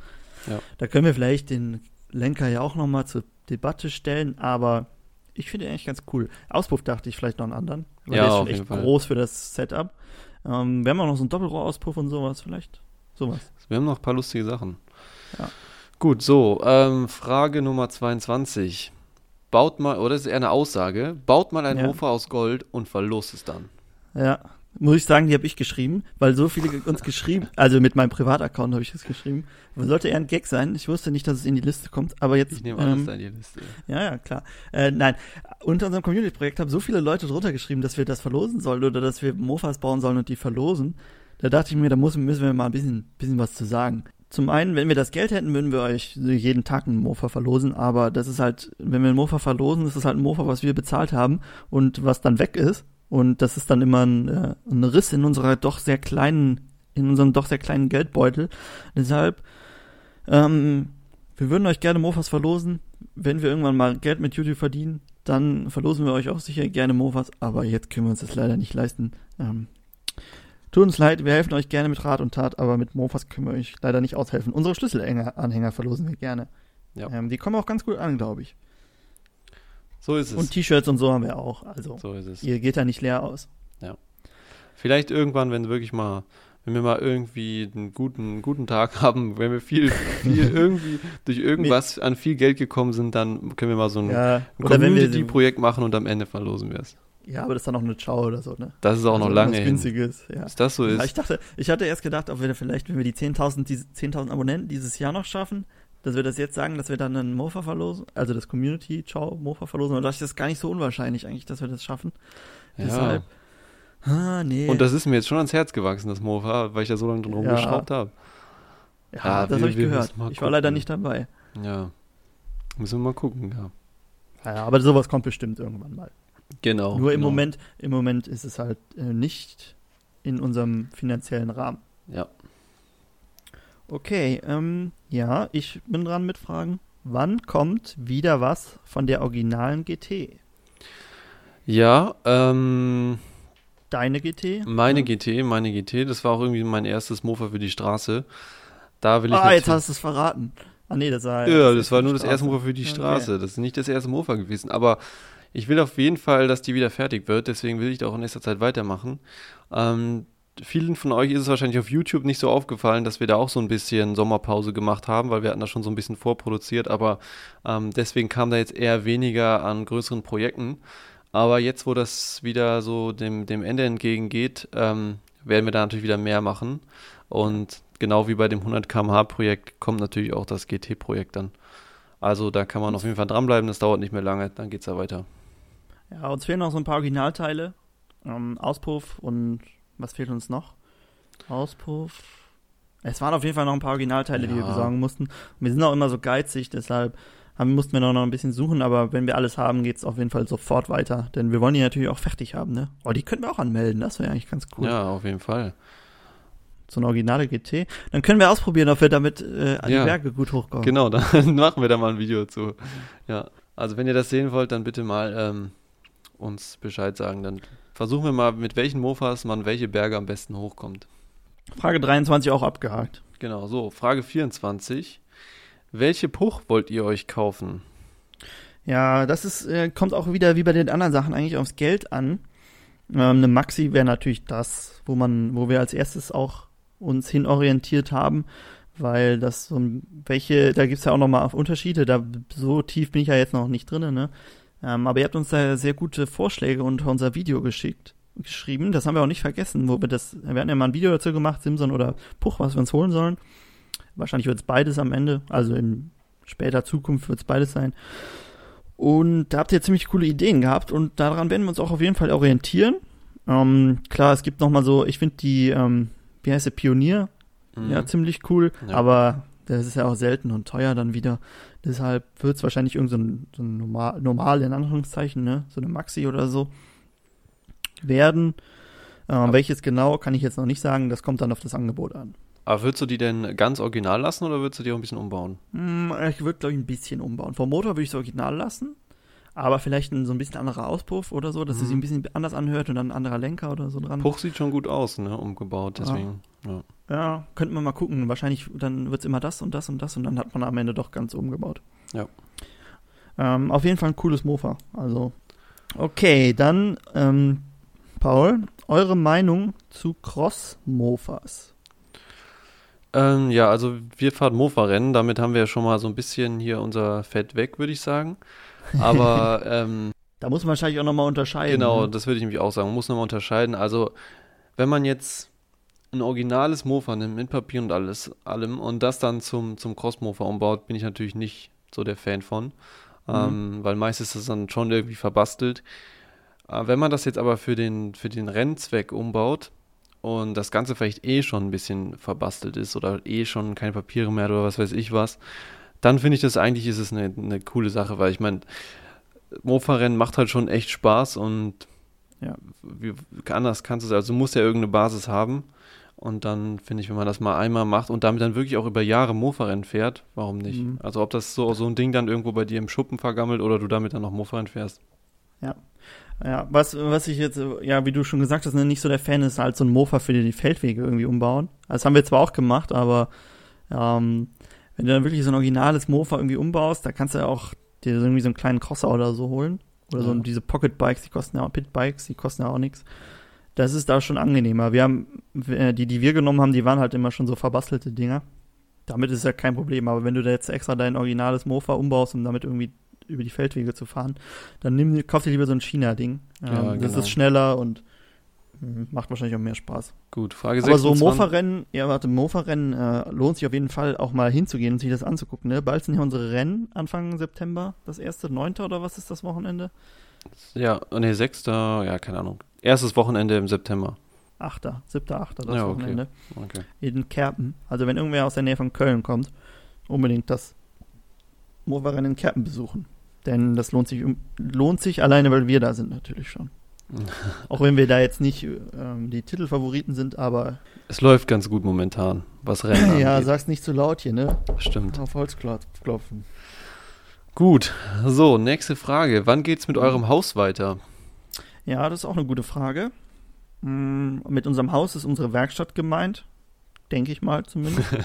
Speaker 3: Ja.
Speaker 1: Da können wir vielleicht den Lenker ja auch noch mal zur Debatte stellen, aber ich finde ihn eigentlich ganz cool. Auspuff dachte ich vielleicht noch einen anderen, weil
Speaker 3: Ja,
Speaker 1: der ist schon echt
Speaker 3: Fall.
Speaker 1: groß für das Setup. Ähm, wir haben auch noch so einen Doppelrohrauspuff und sowas vielleicht. Sowas.
Speaker 3: Wir haben noch ein paar lustige Sachen.
Speaker 1: Ja.
Speaker 3: Gut, so, ähm, Frage Nummer 22. Baut mal, oder das ist eher eine Aussage, baut mal ein
Speaker 1: Ja.
Speaker 3: Mofa aus Gold und verlost es dann.
Speaker 1: Ja, muss ich sagen, die habe ich geschrieben, weil so viele uns geschrieben, also mit meinem Privataccount habe ich das geschrieben. Aber sollte eher ein Gag sein. Ich wusste nicht, dass es in die Liste kommt, aber jetzt.
Speaker 3: Ich nehme alles
Speaker 1: ähm,
Speaker 3: in die Liste.
Speaker 1: ja, ja, klar. Äh, nein, unter unserem Community-Projekt haben so viele Leute drunter geschrieben, dass wir das verlosen sollen oder dass wir Mofas bauen sollen und die verlosen. Da dachte ich mir, da muss, müssen wir mal ein bisschen, bisschen was zu sagen. zum einen, wenn wir das Geld hätten, würden wir euch jeden Tag einen Mofa verlosen, aber das ist halt, wenn wir einen Mofa verlosen, ist es halt ein Mofa, was wir bezahlt haben und was dann weg ist. Und das ist dann immer ein, äh, ein Riss in unserer doch sehr kleinen, in unserem doch sehr kleinen Geldbeutel. Deshalb, ähm, wir würden euch gerne Mofas verlosen. Wenn wir irgendwann mal Geld mit YouTube verdienen, dann verlosen wir euch auch sicher gerne Mofas, aber jetzt können wir uns das leider nicht leisten. Ähm, tut uns leid, wir helfen euch gerne mit Rat und Tat, aber mit Mofas können wir euch leider nicht aushelfen. Unsere Schlüsselanhänger verlosen wir gerne.
Speaker 3: Ja.
Speaker 1: Ähm, die kommen auch ganz gut an, glaube ich.
Speaker 3: So ist es.
Speaker 1: Und T-Shirts und so haben wir auch. Also,
Speaker 3: so ist es.
Speaker 1: ihr geht da nicht leer aus.
Speaker 3: Vielleicht irgendwann, wenn wirklich mal, wenn wir mal irgendwie einen guten, guten Tag haben, wenn wir viel, viel irgendwie durch irgendwas an viel Geld gekommen sind, dann können wir mal so ein,
Speaker 1: Ja,
Speaker 3: ein Community-Projekt machen und am Ende verlosen wir es.
Speaker 1: Ja, aber das ist dann auch eine Ciao oder so, ne?
Speaker 3: Das ist auch noch
Speaker 1: Also
Speaker 3: lange
Speaker 1: was
Speaker 3: hin.
Speaker 1: Günstiges, ja.
Speaker 3: Bis das so
Speaker 1: Ja,
Speaker 3: ist.
Speaker 1: ich dachte, ich hatte erst gedacht, ob wir vielleicht, wenn wir die 10.000 diese 10.000 Abonnenten dieses Jahr noch schaffen, dass wir das jetzt sagen, dass wir dann einen Mofa verlosen, also das Community Ciao Mofa verlosen, und das ist gar nicht so unwahrscheinlich eigentlich, dass wir das schaffen.
Speaker 3: Ja.
Speaker 1: Deshalb, ah, nee.
Speaker 3: Und das ist mir jetzt schon ans Herz gewachsen, das Mofa, weil ich da so lange drin
Speaker 1: Ja.
Speaker 3: rumgeschraubt habe.
Speaker 1: ja,
Speaker 3: ja,
Speaker 1: das
Speaker 3: wir-
Speaker 1: habe ich gehört. Ich war leider nicht dabei.
Speaker 3: Ja. Müssen wir mal gucken, ja.
Speaker 1: Ja, aber sowas kommt bestimmt irgendwann mal.
Speaker 3: Genau.
Speaker 1: Nur im
Speaker 3: genau.
Speaker 1: Moment, im Moment ist es halt äh, nicht in unserem finanziellen Rahmen.
Speaker 3: Ja.
Speaker 1: Okay, ähm, ja, ich bin dran mit Fragen. Wann kommt wieder was von der originalen GT?
Speaker 3: Ja, ähm,
Speaker 1: Deine GT?
Speaker 3: meine
Speaker 1: Ja.
Speaker 3: GT, meine GT, das war auch irgendwie mein erstes Mofa für die Straße. Da will ich
Speaker 1: Ah, jetzt hast du es verraten. Ah, nee, das war.
Speaker 3: Ja, das war nur das erste Mofa für die
Speaker 1: Okay.
Speaker 3: Straße. Das ist nicht das erste Mofa gewesen. Aber ich will auf jeden Fall, dass die wieder fertig wird. Deswegen will ich da auch in nächster Zeit weitermachen. Ähm, vielen von euch ist es wahrscheinlich auf YouTube nicht so aufgefallen, dass wir da auch so ein bisschen Sommerpause gemacht haben, weil wir hatten da schon so ein bisschen vorproduziert. Aber ähm, deswegen kam da jetzt eher weniger an größeren Projekten. Aber jetzt, wo das wieder so dem, dem Ende entgegengeht, ähm, werden wir da natürlich wieder mehr machen. Und genau wie bei dem 100 km/h Projekt kommt natürlich auch das GT-Projekt dann. Also da kann man auf jeden Fall dranbleiben, das dauert nicht mehr lange, dann geht's ja weiter.
Speaker 1: Ja, uns fehlen noch so ein paar Originalteile. Ähm, Auspuff und was fehlt uns noch? Auspuff. Es waren auf jeden Fall noch ein paar Originalteile, die wir
Speaker 3: Ja.
Speaker 1: besorgen mussten. Und wir sind auch immer so geizig, deshalb haben, mussten wir noch, noch ein bisschen suchen, aber wenn wir alles haben, geht's auf jeden Fall sofort weiter. Denn wir wollen die natürlich auch fertig haben, ne? Oh, die könnten wir auch anmelden, das wäre eigentlich ganz cool.
Speaker 3: Ja, auf jeden Fall.
Speaker 1: So eine originale GT. Dann können wir ausprobieren, ob wir damit äh, an
Speaker 3: Ja.
Speaker 1: die Berge gut hochkommen.
Speaker 3: Genau, dann machen wir da mal ein Video zu. Ja, also wenn ihr das sehen wollt, dann bitte mal ähm, uns Bescheid sagen. Dann versuchen wir mal, mit welchen Mofas man welche Berge am besten hochkommt.
Speaker 1: Frage 23 auch abgehakt.
Speaker 3: Genau, so, Frage 24. Welche Puch wollt ihr euch kaufen?
Speaker 1: Ja, das ist, äh, kommt auch wieder wie bei den anderen Sachen eigentlich aufs Geld an. Ähm, eine Maxi wäre natürlich das, wo man, wo wir als erstes auch uns hinorientiert haben, weil das so ein, welche, da gibt's ja auch nochmal Unterschiede, da so tief bin ich ja jetzt noch nicht drin, ne? Ähm, aber ihr habt uns da sehr gute Vorschläge unter unser Video geschickt, geschrieben. Das haben wir auch nicht vergessen, wo wir das, wir hatten ja mal ein Video dazu gemacht, Simson oder Puch, was wir uns holen sollen. Wahrscheinlich wird's beides am Ende, also in später Zukunft wird's beides sein. Und da habt ihr ziemlich coole Ideen gehabt und daran werden wir uns auch auf jeden Fall orientieren. Ähm, klar, es gibt noch mal so, ich finde die, ähm, wie heißt der, Pionier,
Speaker 3: Mhm.
Speaker 1: ja, ziemlich cool,
Speaker 3: Ja.
Speaker 1: aber das ist ja auch selten und teuer dann wieder. Deshalb wird es wahrscheinlich irgend so ein, so ein normal, normal, in Anführungszeichen, ne, so eine Maxi oder so werden. Ähm, welches genau, kann ich jetzt noch nicht sagen, das kommt dann auf das Angebot an.
Speaker 3: Aber würdest du die denn ganz original lassen oder würdest du die auch ein bisschen umbauen?
Speaker 1: Hm, ich würde, glaube ich, ein bisschen umbauen. Vom Motor würde ich es original lassen, aber vielleicht ein, so ein bisschen anderer Auspuff oder so, dass es
Speaker 3: Mhm.
Speaker 1: sich ein bisschen anders anhört und dann ein anderer Lenker oder so dran.
Speaker 3: Puch sieht schon gut aus, ne, umgebaut, deswegen. Ja.
Speaker 1: Ja, könnte man mal gucken. Wahrscheinlich, dann wird es immer das und das und das und dann hat man am Ende doch ganz umgebaut.
Speaker 3: Ja.
Speaker 1: Ähm, auf jeden Fall ein cooles Mofa. Also, okay, dann, ähm, Paul, eure Meinung zu Cross-Mofas?
Speaker 3: Ähm, ja, also wir fahren Mofa-Rennen, damit haben wir ja schon mal so ein bisschen hier unser Fett weg, würde ich sagen. Aber ähm,
Speaker 1: Da muss man wahrscheinlich auch nochmal unterscheiden.
Speaker 3: genau,
Speaker 1: ne?
Speaker 3: das würde ich nämlich auch sagen. Man muss nochmal unterscheiden. Also, wenn man jetzt ein originales Mofa nimmt, mit Papier und alles, allem, und das dann zum, zum Cross-Mofa umbaut, bin ich natürlich nicht so der Fan von. Ähm, weil meistens ist das dann schon irgendwie verbastelt. Äh, wenn man das jetzt aber für den, für den Rennzweck umbaut und das Ganze vielleicht eh schon ein bisschen verbastelt ist oder eh schon keine Papiere mehr oder was weiß ich was, dann finde ich das eigentlich ist es eine, eine coole Sache, weil ich meine, Mofa-Rennen macht halt schon echt Spaß und
Speaker 1: Ja.
Speaker 3: wie, anders kannst du es, also du musst ja irgendeine Basis haben. Und dann finde ich, wenn man das mal einmal macht und damit dann wirklich auch über Jahre Mofa-Rennen fährt, warum nicht?
Speaker 1: Mhm.
Speaker 3: Also ob das so, so ein Ding dann irgendwo bei dir im Schuppen vergammelt oder du damit dann noch Mofa-Rennen fährst.
Speaker 1: Ja, was, was ich jetzt, ja, wie du schon gesagt hast, ne, nicht so der Fan ist, halt so ein Mofa für die, die Feldwege irgendwie umbauen. Das haben wir zwar auch gemacht, aber ähm, wenn du dann wirklich so ein originales Mofa irgendwie umbaust, da kannst du ja auch dir so irgendwie so einen kleinen Crosser oder so holen. Oder so
Speaker 3: Ja.
Speaker 1: diese Pocket Bikes, die kosten ja auch Pit Bikes, die kosten ja auch nichts. Das ist da schon angenehmer. Wir haben, äh, die, die wir genommen haben, die waren halt immer schon so verbastelte Dinger. Damit ist ja kein Problem. Aber wenn du da jetzt extra dein originales Mofa umbaust, um damit irgendwie über die Feldwege zu fahren, dann nimm, kauf dir lieber so ein China-Ding. Ähm,
Speaker 3: Ja,
Speaker 1: Das
Speaker 3: genau.
Speaker 1: ist schneller und macht wahrscheinlich auch mehr Spaß.
Speaker 3: Gut, Frage
Speaker 1: Aber so
Speaker 3: 26.
Speaker 1: Mofa-Rennen, ja warte, Mofa-Rennen äh, lohnt sich auf jeden Fall auch mal hinzugehen und sich das anzugucken. Ne? Bald sind ja unsere Rennen Anfang September, das erste, neunte oder was ist das Wochenende?
Speaker 3: Ja, nee, 6. Ja, keine Ahnung. Erstes Wochenende im September.
Speaker 1: Achter, siebter, achter, das
Speaker 3: Ja, okay.
Speaker 1: Wochenende.
Speaker 3: Okay.
Speaker 1: In Kerpen. Also wenn irgendwer aus der Nähe von Köln kommt, unbedingt das Mofa-Rennen in Kerpen besuchen. Denn das lohnt sich, lohnt sich alleine, weil wir da sind natürlich schon. Auch wenn wir da jetzt nicht ähm, die Titelfavoriten sind, aber
Speaker 3: Es läuft ganz gut momentan, was Rennen
Speaker 1: ja,
Speaker 3: angeht.
Speaker 1: sag's nicht zu laut hier, ne?
Speaker 3: Stimmt.
Speaker 1: Auf Holz klopf- klopfen.
Speaker 3: Gut, so, nächste Frage. Wann geht's mit eurem Haus weiter?
Speaker 1: Ja, das ist auch eine gute Frage. Mm, mit unserem Haus ist unsere Werkstatt gemeint. Denke ich mal zumindest.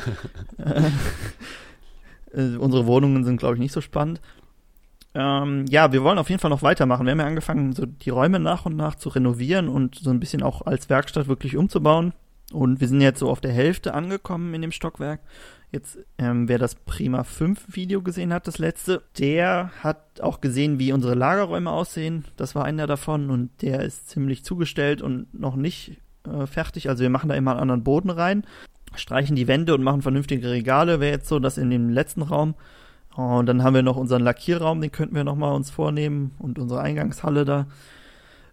Speaker 1: äh, unsere Wohnungen sind, glaube ich, nicht so spannend. Ähm, ja, wir wollen auf jeden Fall noch weitermachen. Wir haben ja angefangen, so die Räume nach und nach zu renovieren und so ein bisschen auch als Werkstatt wirklich umzubauen. Und wir sind jetzt so auf der Hälfte angekommen in dem Stockwerk. Jetzt, ähm, wer das Prima 5 Video gesehen hat, das letzte, der hat auch gesehen, wie unsere Lagerräume aussehen. Das war einer davon und der ist ziemlich zugestellt und noch nicht äh, fertig. Also wir machen da immer einen anderen Boden rein, streichen die Wände und machen vernünftige Regale. Wäre jetzt so das in dem letzten Raum. Und dann haben wir noch unseren Lackierraum, den könnten wir noch mal uns vornehmen und unsere Eingangshalle da.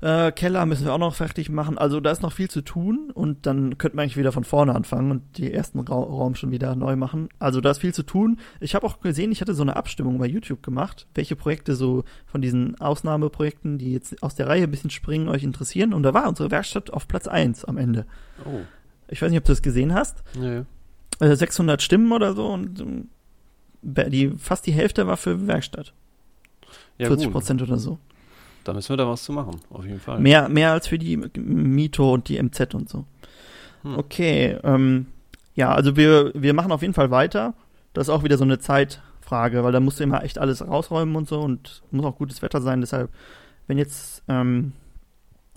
Speaker 1: Äh, Keller müssen wir auch noch fertig machen. Also da ist noch viel zu tun und dann könnten wir eigentlich wieder von vorne anfangen und die ersten Ra Raum schon wieder neu machen. Also da ist viel zu tun. Ich habe auch gesehen, ich hatte so eine Abstimmung bei YouTube gemacht, welche Projekte so von diesen Ausnahmeprojekten, die jetzt aus der Reihe ein bisschen springen, euch interessieren. Und da war unsere Werkstatt auf Platz 1 am Ende.
Speaker 3: Oh,
Speaker 1: Ich weiß nicht, ob du das gesehen hast.
Speaker 3: nee.
Speaker 1: Äh, 600 Stimmen oder so und ähm, die, fast die Hälfte war für Werkstatt.
Speaker 3: Ja,
Speaker 1: 40
Speaker 3: gut.
Speaker 1: Prozent oder so.
Speaker 3: Da müssen wir da was zu machen, auf jeden Fall.
Speaker 1: Mehr, mehr als für die Mito und die MZ und so.
Speaker 3: Hm.
Speaker 1: Okay, ähm, ja, also wir, wir machen auf jeden Fall weiter. Das ist auch wieder so eine Zeitfrage, weil da musst du immer echt alles rausräumen und so und muss auch gutes Wetter sein. Deshalb, wenn jetzt ähm,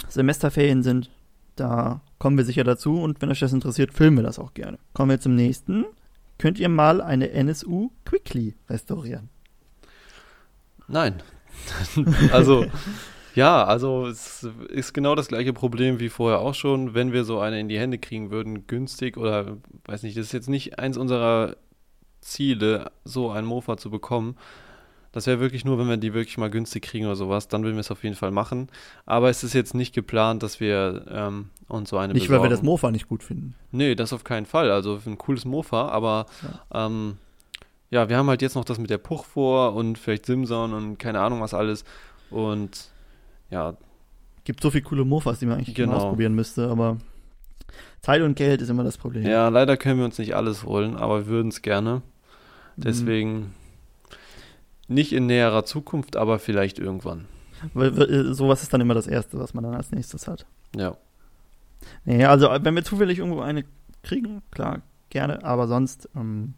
Speaker 1: Semesterferien sind, da kommen wir sicher dazu und wenn euch das interessiert, filmen wir das auch gerne. Kommen wir zum nächsten. Könnt ihr mal eine NSU Quickly restaurieren?
Speaker 3: Nein. also, ja, also es ist genau das gleiche Problem wie vorher auch schon. Wenn wir so eine in die Hände kriegen würden, günstig oder weiß nicht, das ist jetzt nicht eins unserer Ziele, so ein Mofa zu bekommen. Das wäre wirklich nur, wenn wir die wirklich mal günstig kriegen oder sowas, dann würden wir es auf jeden Fall machen. Aber es ist jetzt nicht geplant, dass wir ähm, uns so eine
Speaker 1: Nicht, weil wir das
Speaker 3: besorgen.
Speaker 1: Mofa nicht gut finden.
Speaker 3: Nee, das auf keinen Fall. Also ein cooles Mofa, aber ja. Ähm, ja, wir haben halt jetzt noch das mit der Puch vor und vielleicht Simson und keine Ahnung was alles. Und ja.
Speaker 1: Gibt so viele coole Mofas, die man eigentlich
Speaker 3: Genau.
Speaker 1: ausprobieren müsste, aber Zeit und Geld ist immer das Problem.
Speaker 3: Ja, leider können wir uns nicht alles holen, aber wir würden es gerne.
Speaker 1: Mhm.
Speaker 3: Deswegen nicht in näherer Zukunft, aber vielleicht irgendwann.
Speaker 1: Weil, weil, sowas ist dann immer das Erste, was man dann als nächstes hat.
Speaker 3: Ja.
Speaker 1: Nee, also wenn wir zufällig irgendwo eine kriegen, klar, gerne, aber sonst ähm,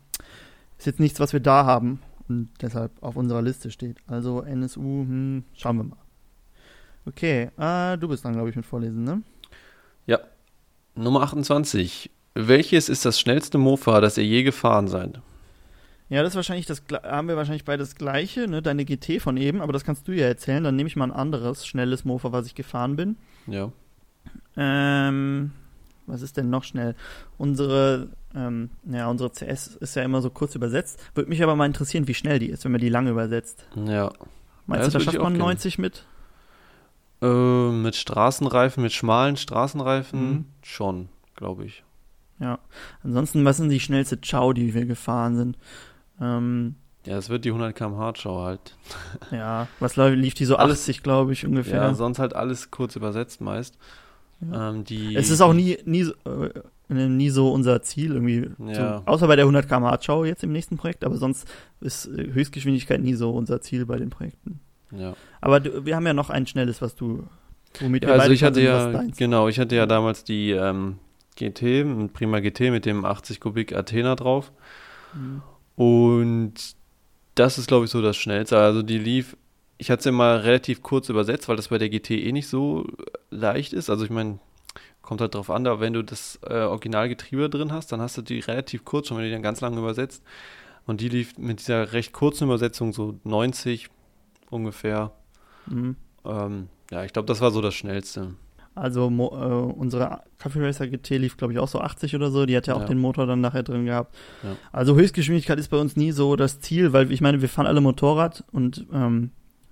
Speaker 1: ist jetzt nichts, was wir da haben und deshalb auf unserer Liste steht. Also NSU, hm, schauen wir mal. Okay, äh, du bist dann, glaube ich, mit Vorlesen, ne?
Speaker 3: Nummer 28. Welches ist das schnellste Mofa, das ihr je gefahren seid?
Speaker 1: Ja, das ist wahrscheinlich das, haben wir wahrscheinlich beide das gleiche, ne? Deine GT von eben, aber das kannst du ja erzählen. Dann nehme ich mal ein anderes schnelles Mofa, was ich gefahren bin.
Speaker 3: Ja.
Speaker 1: Ähm, was ist denn noch schnell? Unsere, ähm, ja, unsere CS ist ja immer so kurz übersetzt. Würde mich aber mal interessieren, wie schnell die ist, wenn man die lange übersetzt.
Speaker 3: Ja.
Speaker 1: Meinst
Speaker 3: Ja,
Speaker 1: du, da schafft man
Speaker 3: gerne.
Speaker 1: 90 mit?
Speaker 3: Äh, mit Straßenreifen, mit schmalen Straßenreifen
Speaker 1: Mhm.
Speaker 3: schon. glaube ich.
Speaker 1: Ja. Ansonsten, was sind die schnellste Chow, die wir gefahren sind? Ähm,
Speaker 3: Ja, es wird die 100 km/h Show halt.
Speaker 1: ja, was lief die so
Speaker 3: Alles-
Speaker 1: 80, glaube ich, ungefähr.
Speaker 3: Ja, sonst halt alles kurz übersetzt meist.
Speaker 1: Ja.
Speaker 3: Ähm, die,
Speaker 1: Es ist auch nie, nie, so- äh, nie so unser Ziel irgendwie.
Speaker 3: Ja.
Speaker 1: So, außer bei der 100 km/h Chow jetzt im nächsten Projekt, aber sonst ist äh, Höchstgeschwindigkeit nie so unser Ziel bei den Projekten.
Speaker 3: Ja.
Speaker 1: Aber du, wir haben ja noch ein schnelles, was du, womit
Speaker 3: Ja,
Speaker 1: wir
Speaker 3: also ich hatte ja, genau, ich hatte ja damals die ähm, GT, ein Prima GT mit dem 80 Kubik Athena drauf.
Speaker 1: Mhm.
Speaker 3: Und das ist, glaube ich, so das Schnellste. Also die lief, ich hatte sie mal relativ kurz übersetzt, weil das bei der GT eh nicht so leicht ist. Also ich meine, kommt halt drauf an, aber wenn du das äh, Originalgetriebe drin hast, dann hast du die relativ kurz, schon wenn du die dann ganz lang übersetzt. Und die lief mit dieser recht kurzen Übersetzung so 90 ungefähr.
Speaker 1: Mhm.
Speaker 3: Ähm, ja, ich glaube, das war so das Schnellste.
Speaker 1: Also mo, äh, unsere Coffee Racer GT lief, glaube ich, auch so 80 oder so. Die hat ja auch
Speaker 3: Ja.
Speaker 1: den Motor dann nachher drin gehabt.
Speaker 3: Ja.
Speaker 1: Also Höchstgeschwindigkeit ist bei uns nie so das Ziel, weil ich meine, wir fahren alle Motorrad und ähm,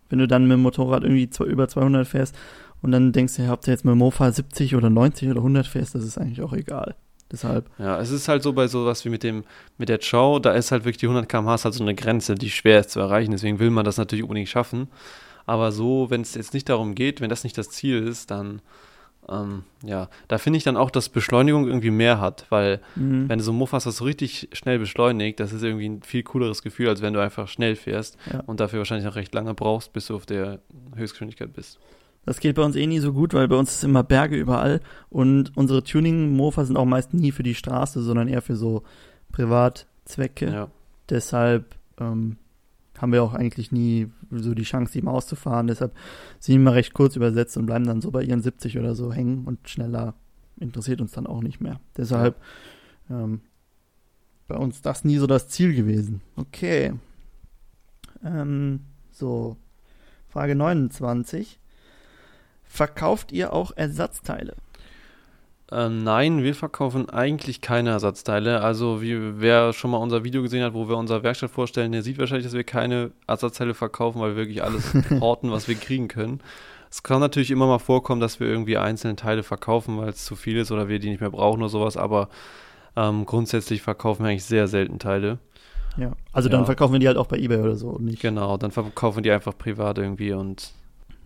Speaker 1: wenn du dann mit dem Motorrad irgendwie über 200 fährst und dann denkst du, ja, ob du jetzt mit dem Mofa 70 oder 90 oder 100 fährst, das ist eigentlich auch egal. Deshalb,
Speaker 3: Ja, es ist halt so bei sowas wie mit dem, mit der Chow, da ist halt wirklich die 100 km/h halt so eine Grenze, die schwer ist zu erreichen. Deswegen will man das natürlich unbedingt schaffen. Aber so, wenn es jetzt nicht darum geht, wenn das nicht das Ziel ist, dann, ähm, ja, da finde ich dann auch, dass Beschleunigung irgendwie mehr hat, weil
Speaker 1: mh,
Speaker 3: wenn du so ein Mofa hast, das so richtig schnell beschleunigt, das ist irgendwie ein viel cooleres Gefühl, als wenn du einfach schnell fährst
Speaker 1: Ja.
Speaker 3: und dafür wahrscheinlich noch recht lange brauchst, bis du auf der Höchstgeschwindigkeit bist.
Speaker 1: das geht bei uns eh nie so gut, weil bei uns ist immer Berge überall und unsere Tuning-Mofa sind auch meist nie für die Straße, sondern eher für so Privatzwecke.
Speaker 3: Ja.
Speaker 1: Deshalb ähm, haben wir auch eigentlich nie so die Chance, die mal auszufahren. Deshalb sind die immer recht kurz übersetzt und bleiben dann so bei ihren 70 oder so hängen und schneller interessiert uns dann auch nicht mehr. Deshalb ähm, bei uns das nie so das Ziel gewesen. Okay. Ähm, so, Frage 29. Verkauft ihr auch Ersatzteile?
Speaker 3: Ähm, nein, wir verkaufen eigentlich keine Ersatzteile. Also, wie, wer schon mal unser Video gesehen hat, wo wir unsere Werkstatt vorstellen, der sieht wahrscheinlich, dass wir keine Ersatzteile verkaufen, weil wir wirklich alles horten, was wir kriegen können. Es kann natürlich immer mal vorkommen, dass wir irgendwie einzelne Teile verkaufen, weil es zu viel ist oder wir die nicht mehr brauchen oder sowas, aber ähm, grundsätzlich verkaufen wir eigentlich sehr selten Teile.
Speaker 1: Ja. Also dann
Speaker 3: Ja.
Speaker 1: verkaufen wir die halt auch bei eBay oder so und nicht.
Speaker 3: Genau, dann verkaufen wir die einfach privat irgendwie und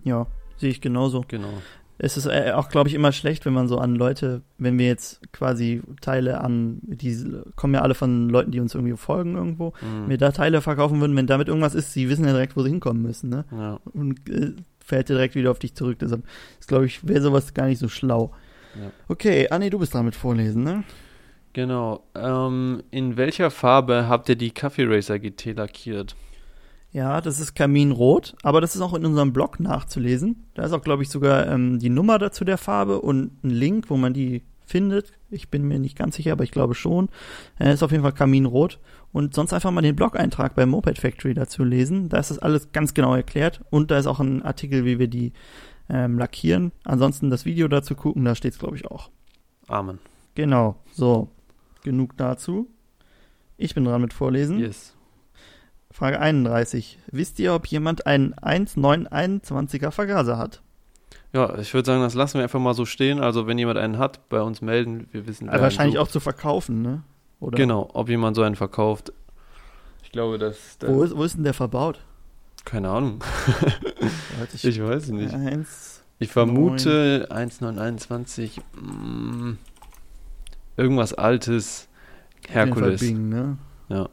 Speaker 1: Ja, sehe ich genauso.
Speaker 3: genau.
Speaker 1: Es ist äh, auch, glaube ich, immer schlecht, wenn man so an Leute, wenn wir jetzt quasi Teile an, die kommen ja alle von Leuten, die uns irgendwie folgen irgendwo,
Speaker 3: Mhm.
Speaker 1: mir da Teile verkaufen würden, wenn damit irgendwas ist, sie wissen ja direkt, wo sie hinkommen müssen, ne?
Speaker 3: Ja,
Speaker 1: Und äh, fällt direkt wieder auf dich zurück. Deshalb ist, glaube ich, wäre sowas gar nicht so schlau.
Speaker 3: Ja.
Speaker 1: Okay, Anni, du bist dran mit Vorlesen, ne?
Speaker 3: genau. Ähm, in welcher Farbe habt ihr die Coffee Racer GT lackiert?
Speaker 1: Ja, das ist Kaminrot, aber das ist auch in unserem Blog nachzulesen. Da ist auch, glaube ich, sogar ähm, die Nummer dazu der Farbe und ein Link, wo man die findet. Ich bin mir nicht ganz sicher, aber ich glaube schon. Äh, ist auf jeden Fall Kaminrot. Und sonst einfach mal den Blog-Eintrag bei Moped Factory dazu lesen. Da ist das alles ganz genau erklärt. Und da ist auch ein Artikel, wie wir die ähm, lackieren. Ansonsten das Video dazu gucken, da steht es, glaube ich, auch.
Speaker 3: Amen.
Speaker 1: Genau, so. Genug dazu. Ich bin dran mit Vorlesen.
Speaker 3: Yes.
Speaker 1: Frage 31. Wisst ihr, ob jemand einen 1921er Vergaser hat?
Speaker 3: Ja, ich würde sagen, das lassen wir einfach mal so stehen. Also, wenn jemand einen hat, bei uns melden. Wir wissen,
Speaker 1: Also
Speaker 3: wer
Speaker 1: wahrscheinlich
Speaker 3: einen
Speaker 1: auch zu verkaufen, ne? Oder?
Speaker 3: Genau, ob jemand so einen verkauft. Ich glaube, dass.
Speaker 1: Wo ist, wo ist denn der verbaut?
Speaker 3: Keine Ahnung.
Speaker 1: Warte,
Speaker 3: Ich weiß es nicht.
Speaker 1: Eins.
Speaker 3: Ich vermute 1921. mm, irgendwas Altes. Herkules.
Speaker 1: Bing, ne?
Speaker 3: Ja.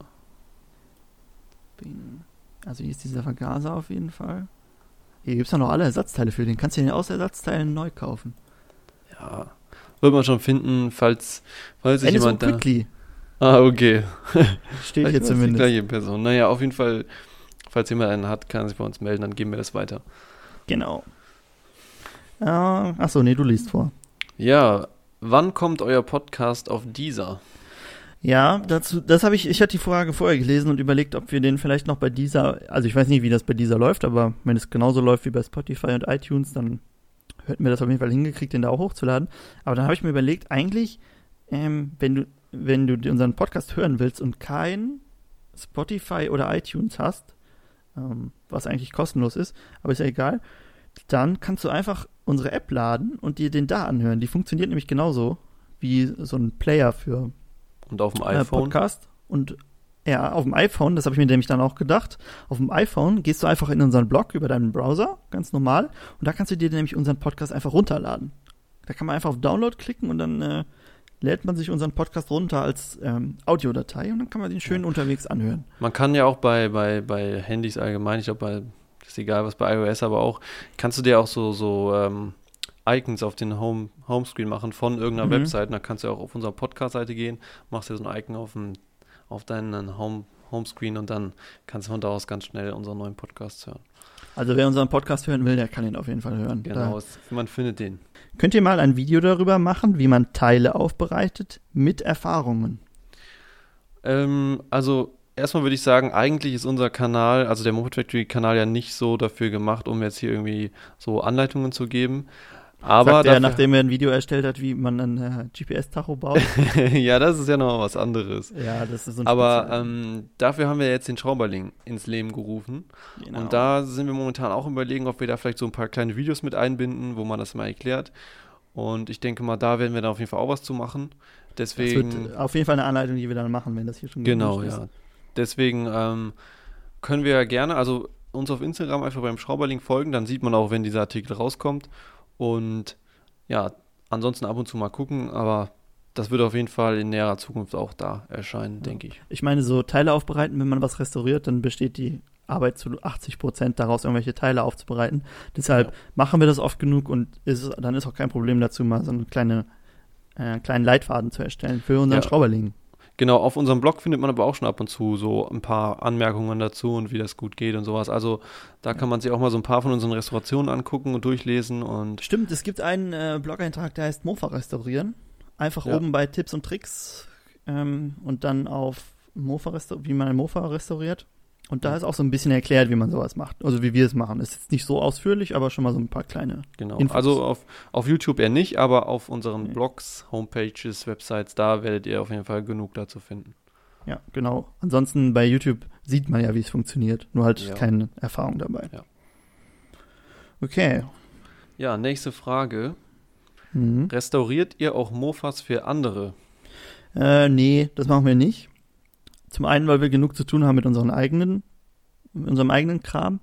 Speaker 1: Bing. Also hier ist dieser Vergaser auf jeden Fall. Hier gibt es ja noch alle Ersatzteile für den. Kannst du den aus Ersatzteilen neu kaufen.
Speaker 3: Ja. Wird man schon finden, falls, falls sich
Speaker 1: Ennis und
Speaker 3: jemand da.
Speaker 1: Quickly
Speaker 3: Ah, okay.
Speaker 1: steht hier
Speaker 3: es Die
Speaker 1: zumindest.
Speaker 3: gleiche Person. Naja, auf jeden Fall, falls jemand einen hat, kann er sich bei uns melden, dann geben wir das weiter.
Speaker 1: Genau. Äh, achso, nee, du liest vor.
Speaker 3: Ja, wann kommt euer Podcast auf dieser?
Speaker 1: Ja, dazu, das habe ich, ich hatte die Frage vorher gelesen und überlegt, ob wir den vielleicht noch bei dieser, also ich weiß nicht, wie das bei dieser läuft, aber wenn es genauso läuft wie bei Spotify und iTunes, dann hätten wir das auf jeden Fall hingekriegt, den da auch hochzuladen. Aber dann habe ich mir überlegt, eigentlich, ähm, wenn du, wenn du unseren Podcast hören willst und kein Spotify oder iTunes hast, ähm, was eigentlich kostenlos ist, aber ist ja egal, dann kannst du einfach unsere App laden und dir den da anhören. Die funktioniert nämlich genauso wie so ein Player für
Speaker 3: Und auf dem
Speaker 1: äh,
Speaker 3: iPhone.
Speaker 1: Podcast. Und ja, auf dem iPhone, das habe ich mir nämlich dann auch gedacht, auf dem iPhone gehst du einfach in unseren Blog über deinen Browser, ganz normal, und da kannst du dir nämlich unseren Podcast einfach runterladen. Da kann man einfach auf Download klicken und dann äh, lädt man sich unseren Podcast runter als ähm, Audiodatei und dann kann man den schön unterwegs anhören.
Speaker 3: Man kann ja auch bei, bei, bei Handys allgemein, ich glaube, bei, ist egal was bei iOS, aber auch, kannst du dir auch so, so ähm, Icons auf den Home, Homescreen machen von irgendeiner
Speaker 1: Mhm.
Speaker 3: Website. Und da kannst du auch auf unsere Podcast-Seite gehen, machst dir so ein Icon auf, dem, auf deinen Home, Homescreen und dann kannst du von da aus ganz schnell unseren neuen Podcast hören.
Speaker 1: Also wer unseren Podcast hören will, der kann ihn auf jeden Fall hören.
Speaker 3: Genau,
Speaker 1: Da
Speaker 3: man findet den.
Speaker 1: könnt ihr mal ein Video darüber machen, wie man Teile aufbereitet mit Erfahrungen.
Speaker 3: Ähm, also erstmal würde ich sagen, eigentlich ist unser Kanal, also der Moped Factory Kanal ja nicht so dafür gemacht, um jetzt hier irgendwie so Anleitungen zu geben. Aber
Speaker 1: Sagt er, nachdem er ein Video erstellt hat, wie man ein äh, GPS-Tacho baut.
Speaker 3: ja, das ist ja noch was anderes.
Speaker 1: ja, das ist so ein
Speaker 3: Aber ähm, dafür haben wir jetzt den Schrauberling ins Leben gerufen.
Speaker 1: Genau.
Speaker 3: Und da sind wir momentan auch überlegen, ob wir da vielleicht so ein paar kleine Videos mit einbinden, wo man das mal erklärt. Und ich denke mal, da werden wir dann auf jeden Fall auch was zu machen.
Speaker 1: das
Speaker 3: Deswegen.
Speaker 1: wird auf jeden Fall eine Anleitung, die wir dann machen, wenn das hier schon
Speaker 3: Genau,
Speaker 1: gewünscht
Speaker 3: ja. Deswegen ähm, können wir gerne, also uns auf Instagram einfach beim Schrauberling folgen, dann sieht man auch, wenn dieser Artikel rauskommt. Und ja, ansonsten ab und zu mal gucken, aber das wird auf jeden Fall in näherer Zukunft auch da erscheinen,
Speaker 1: Ja.
Speaker 3: denke ich.
Speaker 1: Ich meine, so Teile aufbereiten, wenn man was restauriert, dann besteht die Arbeit zu 80 Prozent daraus, irgendwelche Teile aufzubereiten. Deshalb
Speaker 3: Ja.
Speaker 1: machen wir das oft genug und ist, dann ist auch kein Problem dazu, mal so eine kleine, äh, kleinen Leitfaden zu erstellen für unseren
Speaker 3: Ja.
Speaker 1: Schrauberling.
Speaker 3: Genau, auf unserem Blog findet man aber auch schon ab und zu so ein paar Anmerkungen dazu und wie das gut geht und sowas. Also da kann man sich auch mal so ein paar von unseren Restaurationen angucken und durchlesen und
Speaker 1: Stimmt, es gibt einen äh, Blog-Eintrag, der heißt Mofa restaurieren. Einfach
Speaker 3: Ja.
Speaker 1: oben bei Tipps und Tricks ähm, und dann auf Mofa wie man ein Mofa restauriert. Und da ist auch so ein bisschen erklärt, wie man sowas macht. Also wie wir es machen. Ist jetzt nicht so ausführlich, aber schon mal so ein paar kleine.
Speaker 3: genau.
Speaker 1: Infos.
Speaker 3: Also auf, auf YouTube eher nicht, aber auf unseren
Speaker 1: Nee.
Speaker 3: Blogs, Homepages, Websites, da werdet ihr auf jeden Fall genug dazu finden.
Speaker 1: Ja, genau. Ansonsten bei YouTube sieht man ja, wie es funktioniert. Nur halt
Speaker 3: Ja.
Speaker 1: keine Erfahrung dabei.
Speaker 3: Ja.
Speaker 1: Okay.
Speaker 3: Ja, nächste Frage.
Speaker 1: Mhm.
Speaker 3: Restauriert ihr auch Mofas für andere?
Speaker 1: Äh, nee, das machen wir nicht. Zum einen, weil wir genug zu tun haben mit unseren eigenen, mit unserem eigenen Kram.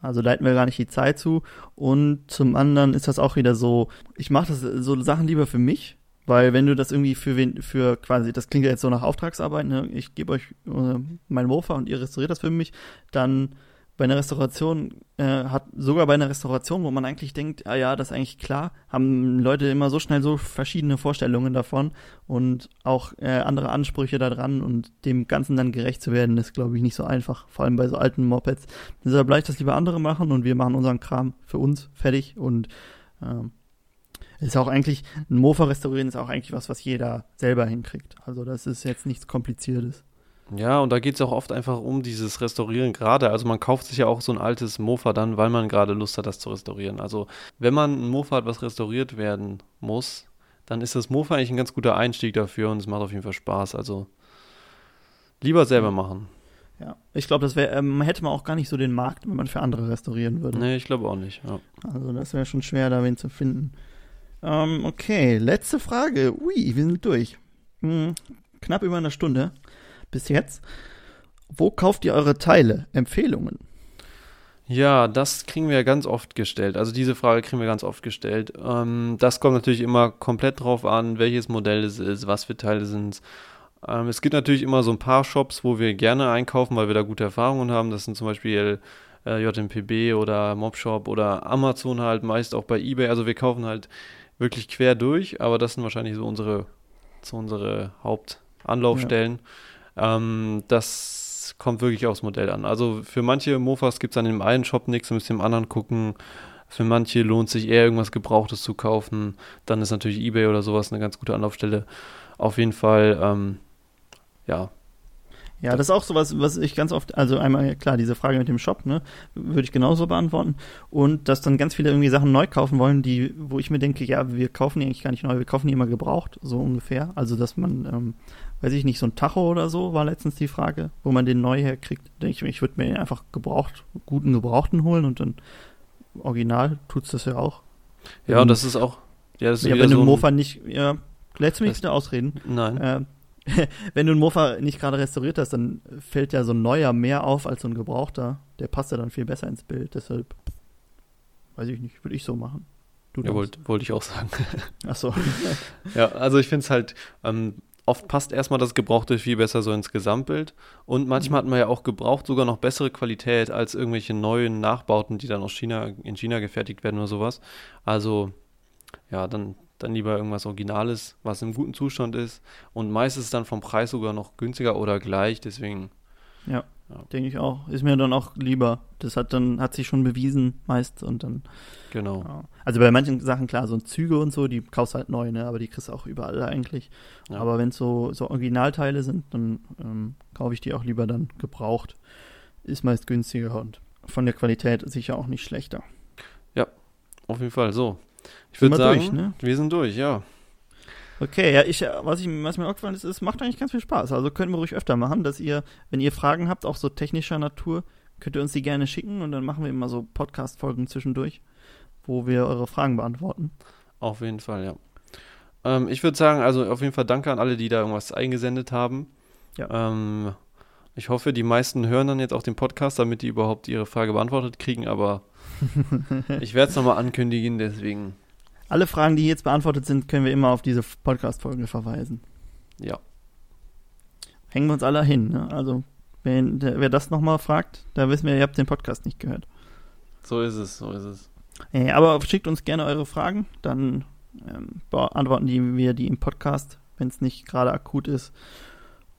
Speaker 1: Also leiten wir gar nicht die Zeit zu. Und zum anderen ist das auch wieder so, ich mache das so Sachen lieber für mich, weil wenn du das irgendwie für wen, für quasi, das klingt ja jetzt so nach Auftragsarbeit, ne? ich gebe euch äh, mein Mofa und ihr restauriert das für mich, dann bei einer Restauration, äh, hat sogar bei einer Restauration, wo man eigentlich denkt, ah ja, das ist eigentlich klar, haben Leute immer so schnell so verschiedene Vorstellungen davon und auch äh, andere Ansprüche daran und dem Ganzen dann gerecht zu werden, ist, glaube ich, nicht so einfach, vor allem bei so alten Mopeds. Deshalb leicht das lieber andere machen und wir machen unseren Kram für uns fertig und ähm, ist auch eigentlich, ein Mofa restaurieren ist auch eigentlich was, was jeder selber hinkriegt. Also das ist jetzt nichts Kompliziertes.
Speaker 3: Ja, und da geht es auch oft einfach um dieses Restaurieren gerade. Also man kauft sich ja auch so ein altes Mofa dann, weil man gerade Lust hat, das zu restaurieren. Also wenn man ein Mofa hat, was restauriert werden muss, dann ist das Mofa eigentlich ein ganz guter Einstieg dafür und es macht auf jeden Fall Spaß. Also lieber selber machen.
Speaker 1: Ja, ich glaube, das wäre, ähm, hätte man auch gar nicht so den Markt, wenn man für andere restaurieren würde.
Speaker 3: Nee, ich glaube auch nicht. Ja.
Speaker 1: Also das wäre schon schwer, da wen zu finden. Ähm, okay, letzte Frage. Ui, wir sind durch. Hm, knapp über eine Stunde bis jetzt. Wo kauft ihr eure Teile? Empfehlungen?
Speaker 3: Ja, das kriegen wir ja ganz oft gestellt. Also diese Frage kriegen wir ganz oft gestellt. Ähm, das kommt natürlich immer komplett drauf an, welches Modell es ist, was für Teile sind es. Ähm, es gibt natürlich immer so ein paar Shops, wo wir gerne einkaufen, weil wir da gute Erfahrungen haben. Das sind zum Beispiel äh, JMPB oder Mobshop oder Amazon halt, meist auch bei eBay. Also wir kaufen halt wirklich quer durch, aber das sind wahrscheinlich so unsere, so unsere Hauptanlaufstellen. Ähm, das kommt wirklich aufs Modell an. Also für manche Mofas gibt es an dem einen Shop nichts, müsst ihr im anderen gucken. Für manche lohnt sich eher irgendwas Gebrauchtes zu kaufen. Dann ist natürlich eBay oder sowas eine ganz gute Anlaufstelle. Auf jeden Fall, ähm, ja,
Speaker 1: Ja, das ist auch sowas, was ich ganz oft, also einmal, klar, diese Frage mit dem Shop, ne, würde ich genauso beantworten. Und dass dann ganz viele irgendwie Sachen neu kaufen wollen, die, wo ich mir denke, ja, wir kaufen die eigentlich gar nicht neu, wir kaufen die immer gebraucht, so ungefähr. Also, dass man, ähm, weiß ich nicht, so ein Tacho oder so war letztens die Frage, wo man den neu herkriegt. Denke ich mir, ich würde mir einfach gebraucht, guten Gebrauchten holen und dann original tut's das ja auch.
Speaker 3: ja, und das ist auch, ja, das ist
Speaker 1: Ja, wenn du
Speaker 3: so
Speaker 1: Mofa nicht, ja, Lädst du mich wieder ausreden?
Speaker 3: Nein.
Speaker 1: Ähm, wenn du einen Mofa nicht gerade restauriert hast, dann fällt ja so ein neuer mehr auf als so ein gebrauchter. Der passt ja dann viel besser ins Bild. Deshalb, weiß ich nicht, würde ich so machen.
Speaker 3: Du ja, wollte wollt ich auch sagen.
Speaker 1: Ach so.
Speaker 3: ja, also ich finde es halt, ähm, oft passt erstmal das Gebrauchte viel besser so ins Gesamtbild. Und manchmal hat man ja auch gebraucht sogar noch bessere Qualität als irgendwelche neuen Nachbauten, die dann aus China, in China gefertigt werden oder sowas. Also, ja, dann, dann lieber irgendwas Originales, was im guten Zustand ist. Und meistens dann vom Preis sogar noch günstiger oder gleich. Deswegen
Speaker 1: ja, ja. denke ich auch. Ist mir dann auch lieber. Das hat dann, hat sich schon bewiesen meist und dann.
Speaker 3: Genau.
Speaker 1: Ja. Also bei manchen Sachen, klar, so Züge und so, die kaufst halt neu, ne? Aber die kriegst du auch überall eigentlich. Ja. Aber wenn es so, so Originalteile sind, dann ähm, kaufe ich die auch lieber dann gebraucht. Ist meist günstiger und von der Qualität sicher auch nicht schlechter.
Speaker 3: Ja, auf jeden Fall so. Ich würde sagen,
Speaker 1: durch, ne?
Speaker 3: wir sind durch, ja.
Speaker 1: Okay, ja, ich, was, ich, was mir aufgefallen ist, es macht eigentlich ganz viel Spaß. Also können wir ruhig öfter machen, dass ihr, wenn ihr Fragen habt, auch so technischer Natur, könnt ihr uns die gerne schicken und dann machen wir immer so Podcast-Folgen zwischendurch, wo wir eure Fragen beantworten.
Speaker 3: Auf jeden Fall, ja. Ähm, ich würde sagen, also auf jeden Fall danke an alle, die da irgendwas eingesendet haben. Ja. Ähm, ich hoffe, die meisten hören dann jetzt auch den Podcast, damit die überhaupt ihre Frage beantwortet kriegen, aber ich werde es nochmal ankündigen, deswegen
Speaker 1: alle Fragen, die jetzt beantwortet sind, können wir immer auf diese Podcast-Folge verweisen.
Speaker 3: Ja.
Speaker 1: Hängen wir uns alle hin. Ne? Also, wer, wer das nochmal fragt, da wissen wir, ihr habt den Podcast nicht gehört.
Speaker 3: So ist es, so ist es.
Speaker 1: Hey, aber schickt uns gerne eure Fragen, dann ähm, beantworten die, wir die im Podcast, wenn es nicht gerade akut ist.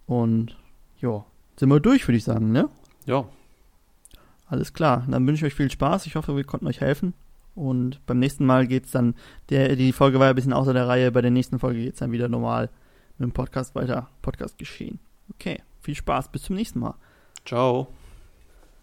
Speaker 1: Und ja, sind wir durch, würde ich sagen, ne?
Speaker 3: Ja.
Speaker 1: Alles klar, dann wünsche ich euch viel Spaß. Ich hoffe, wir konnten euch helfen. Und beim nächsten Mal geht's dann, der, die Folge war ja ein bisschen außer der Reihe, bei der nächsten Folge geht's dann wieder normal mit dem Podcast weiter, Podcast geschehen. Okay, viel Spaß, bis zum nächsten Mal.
Speaker 3: Ciao.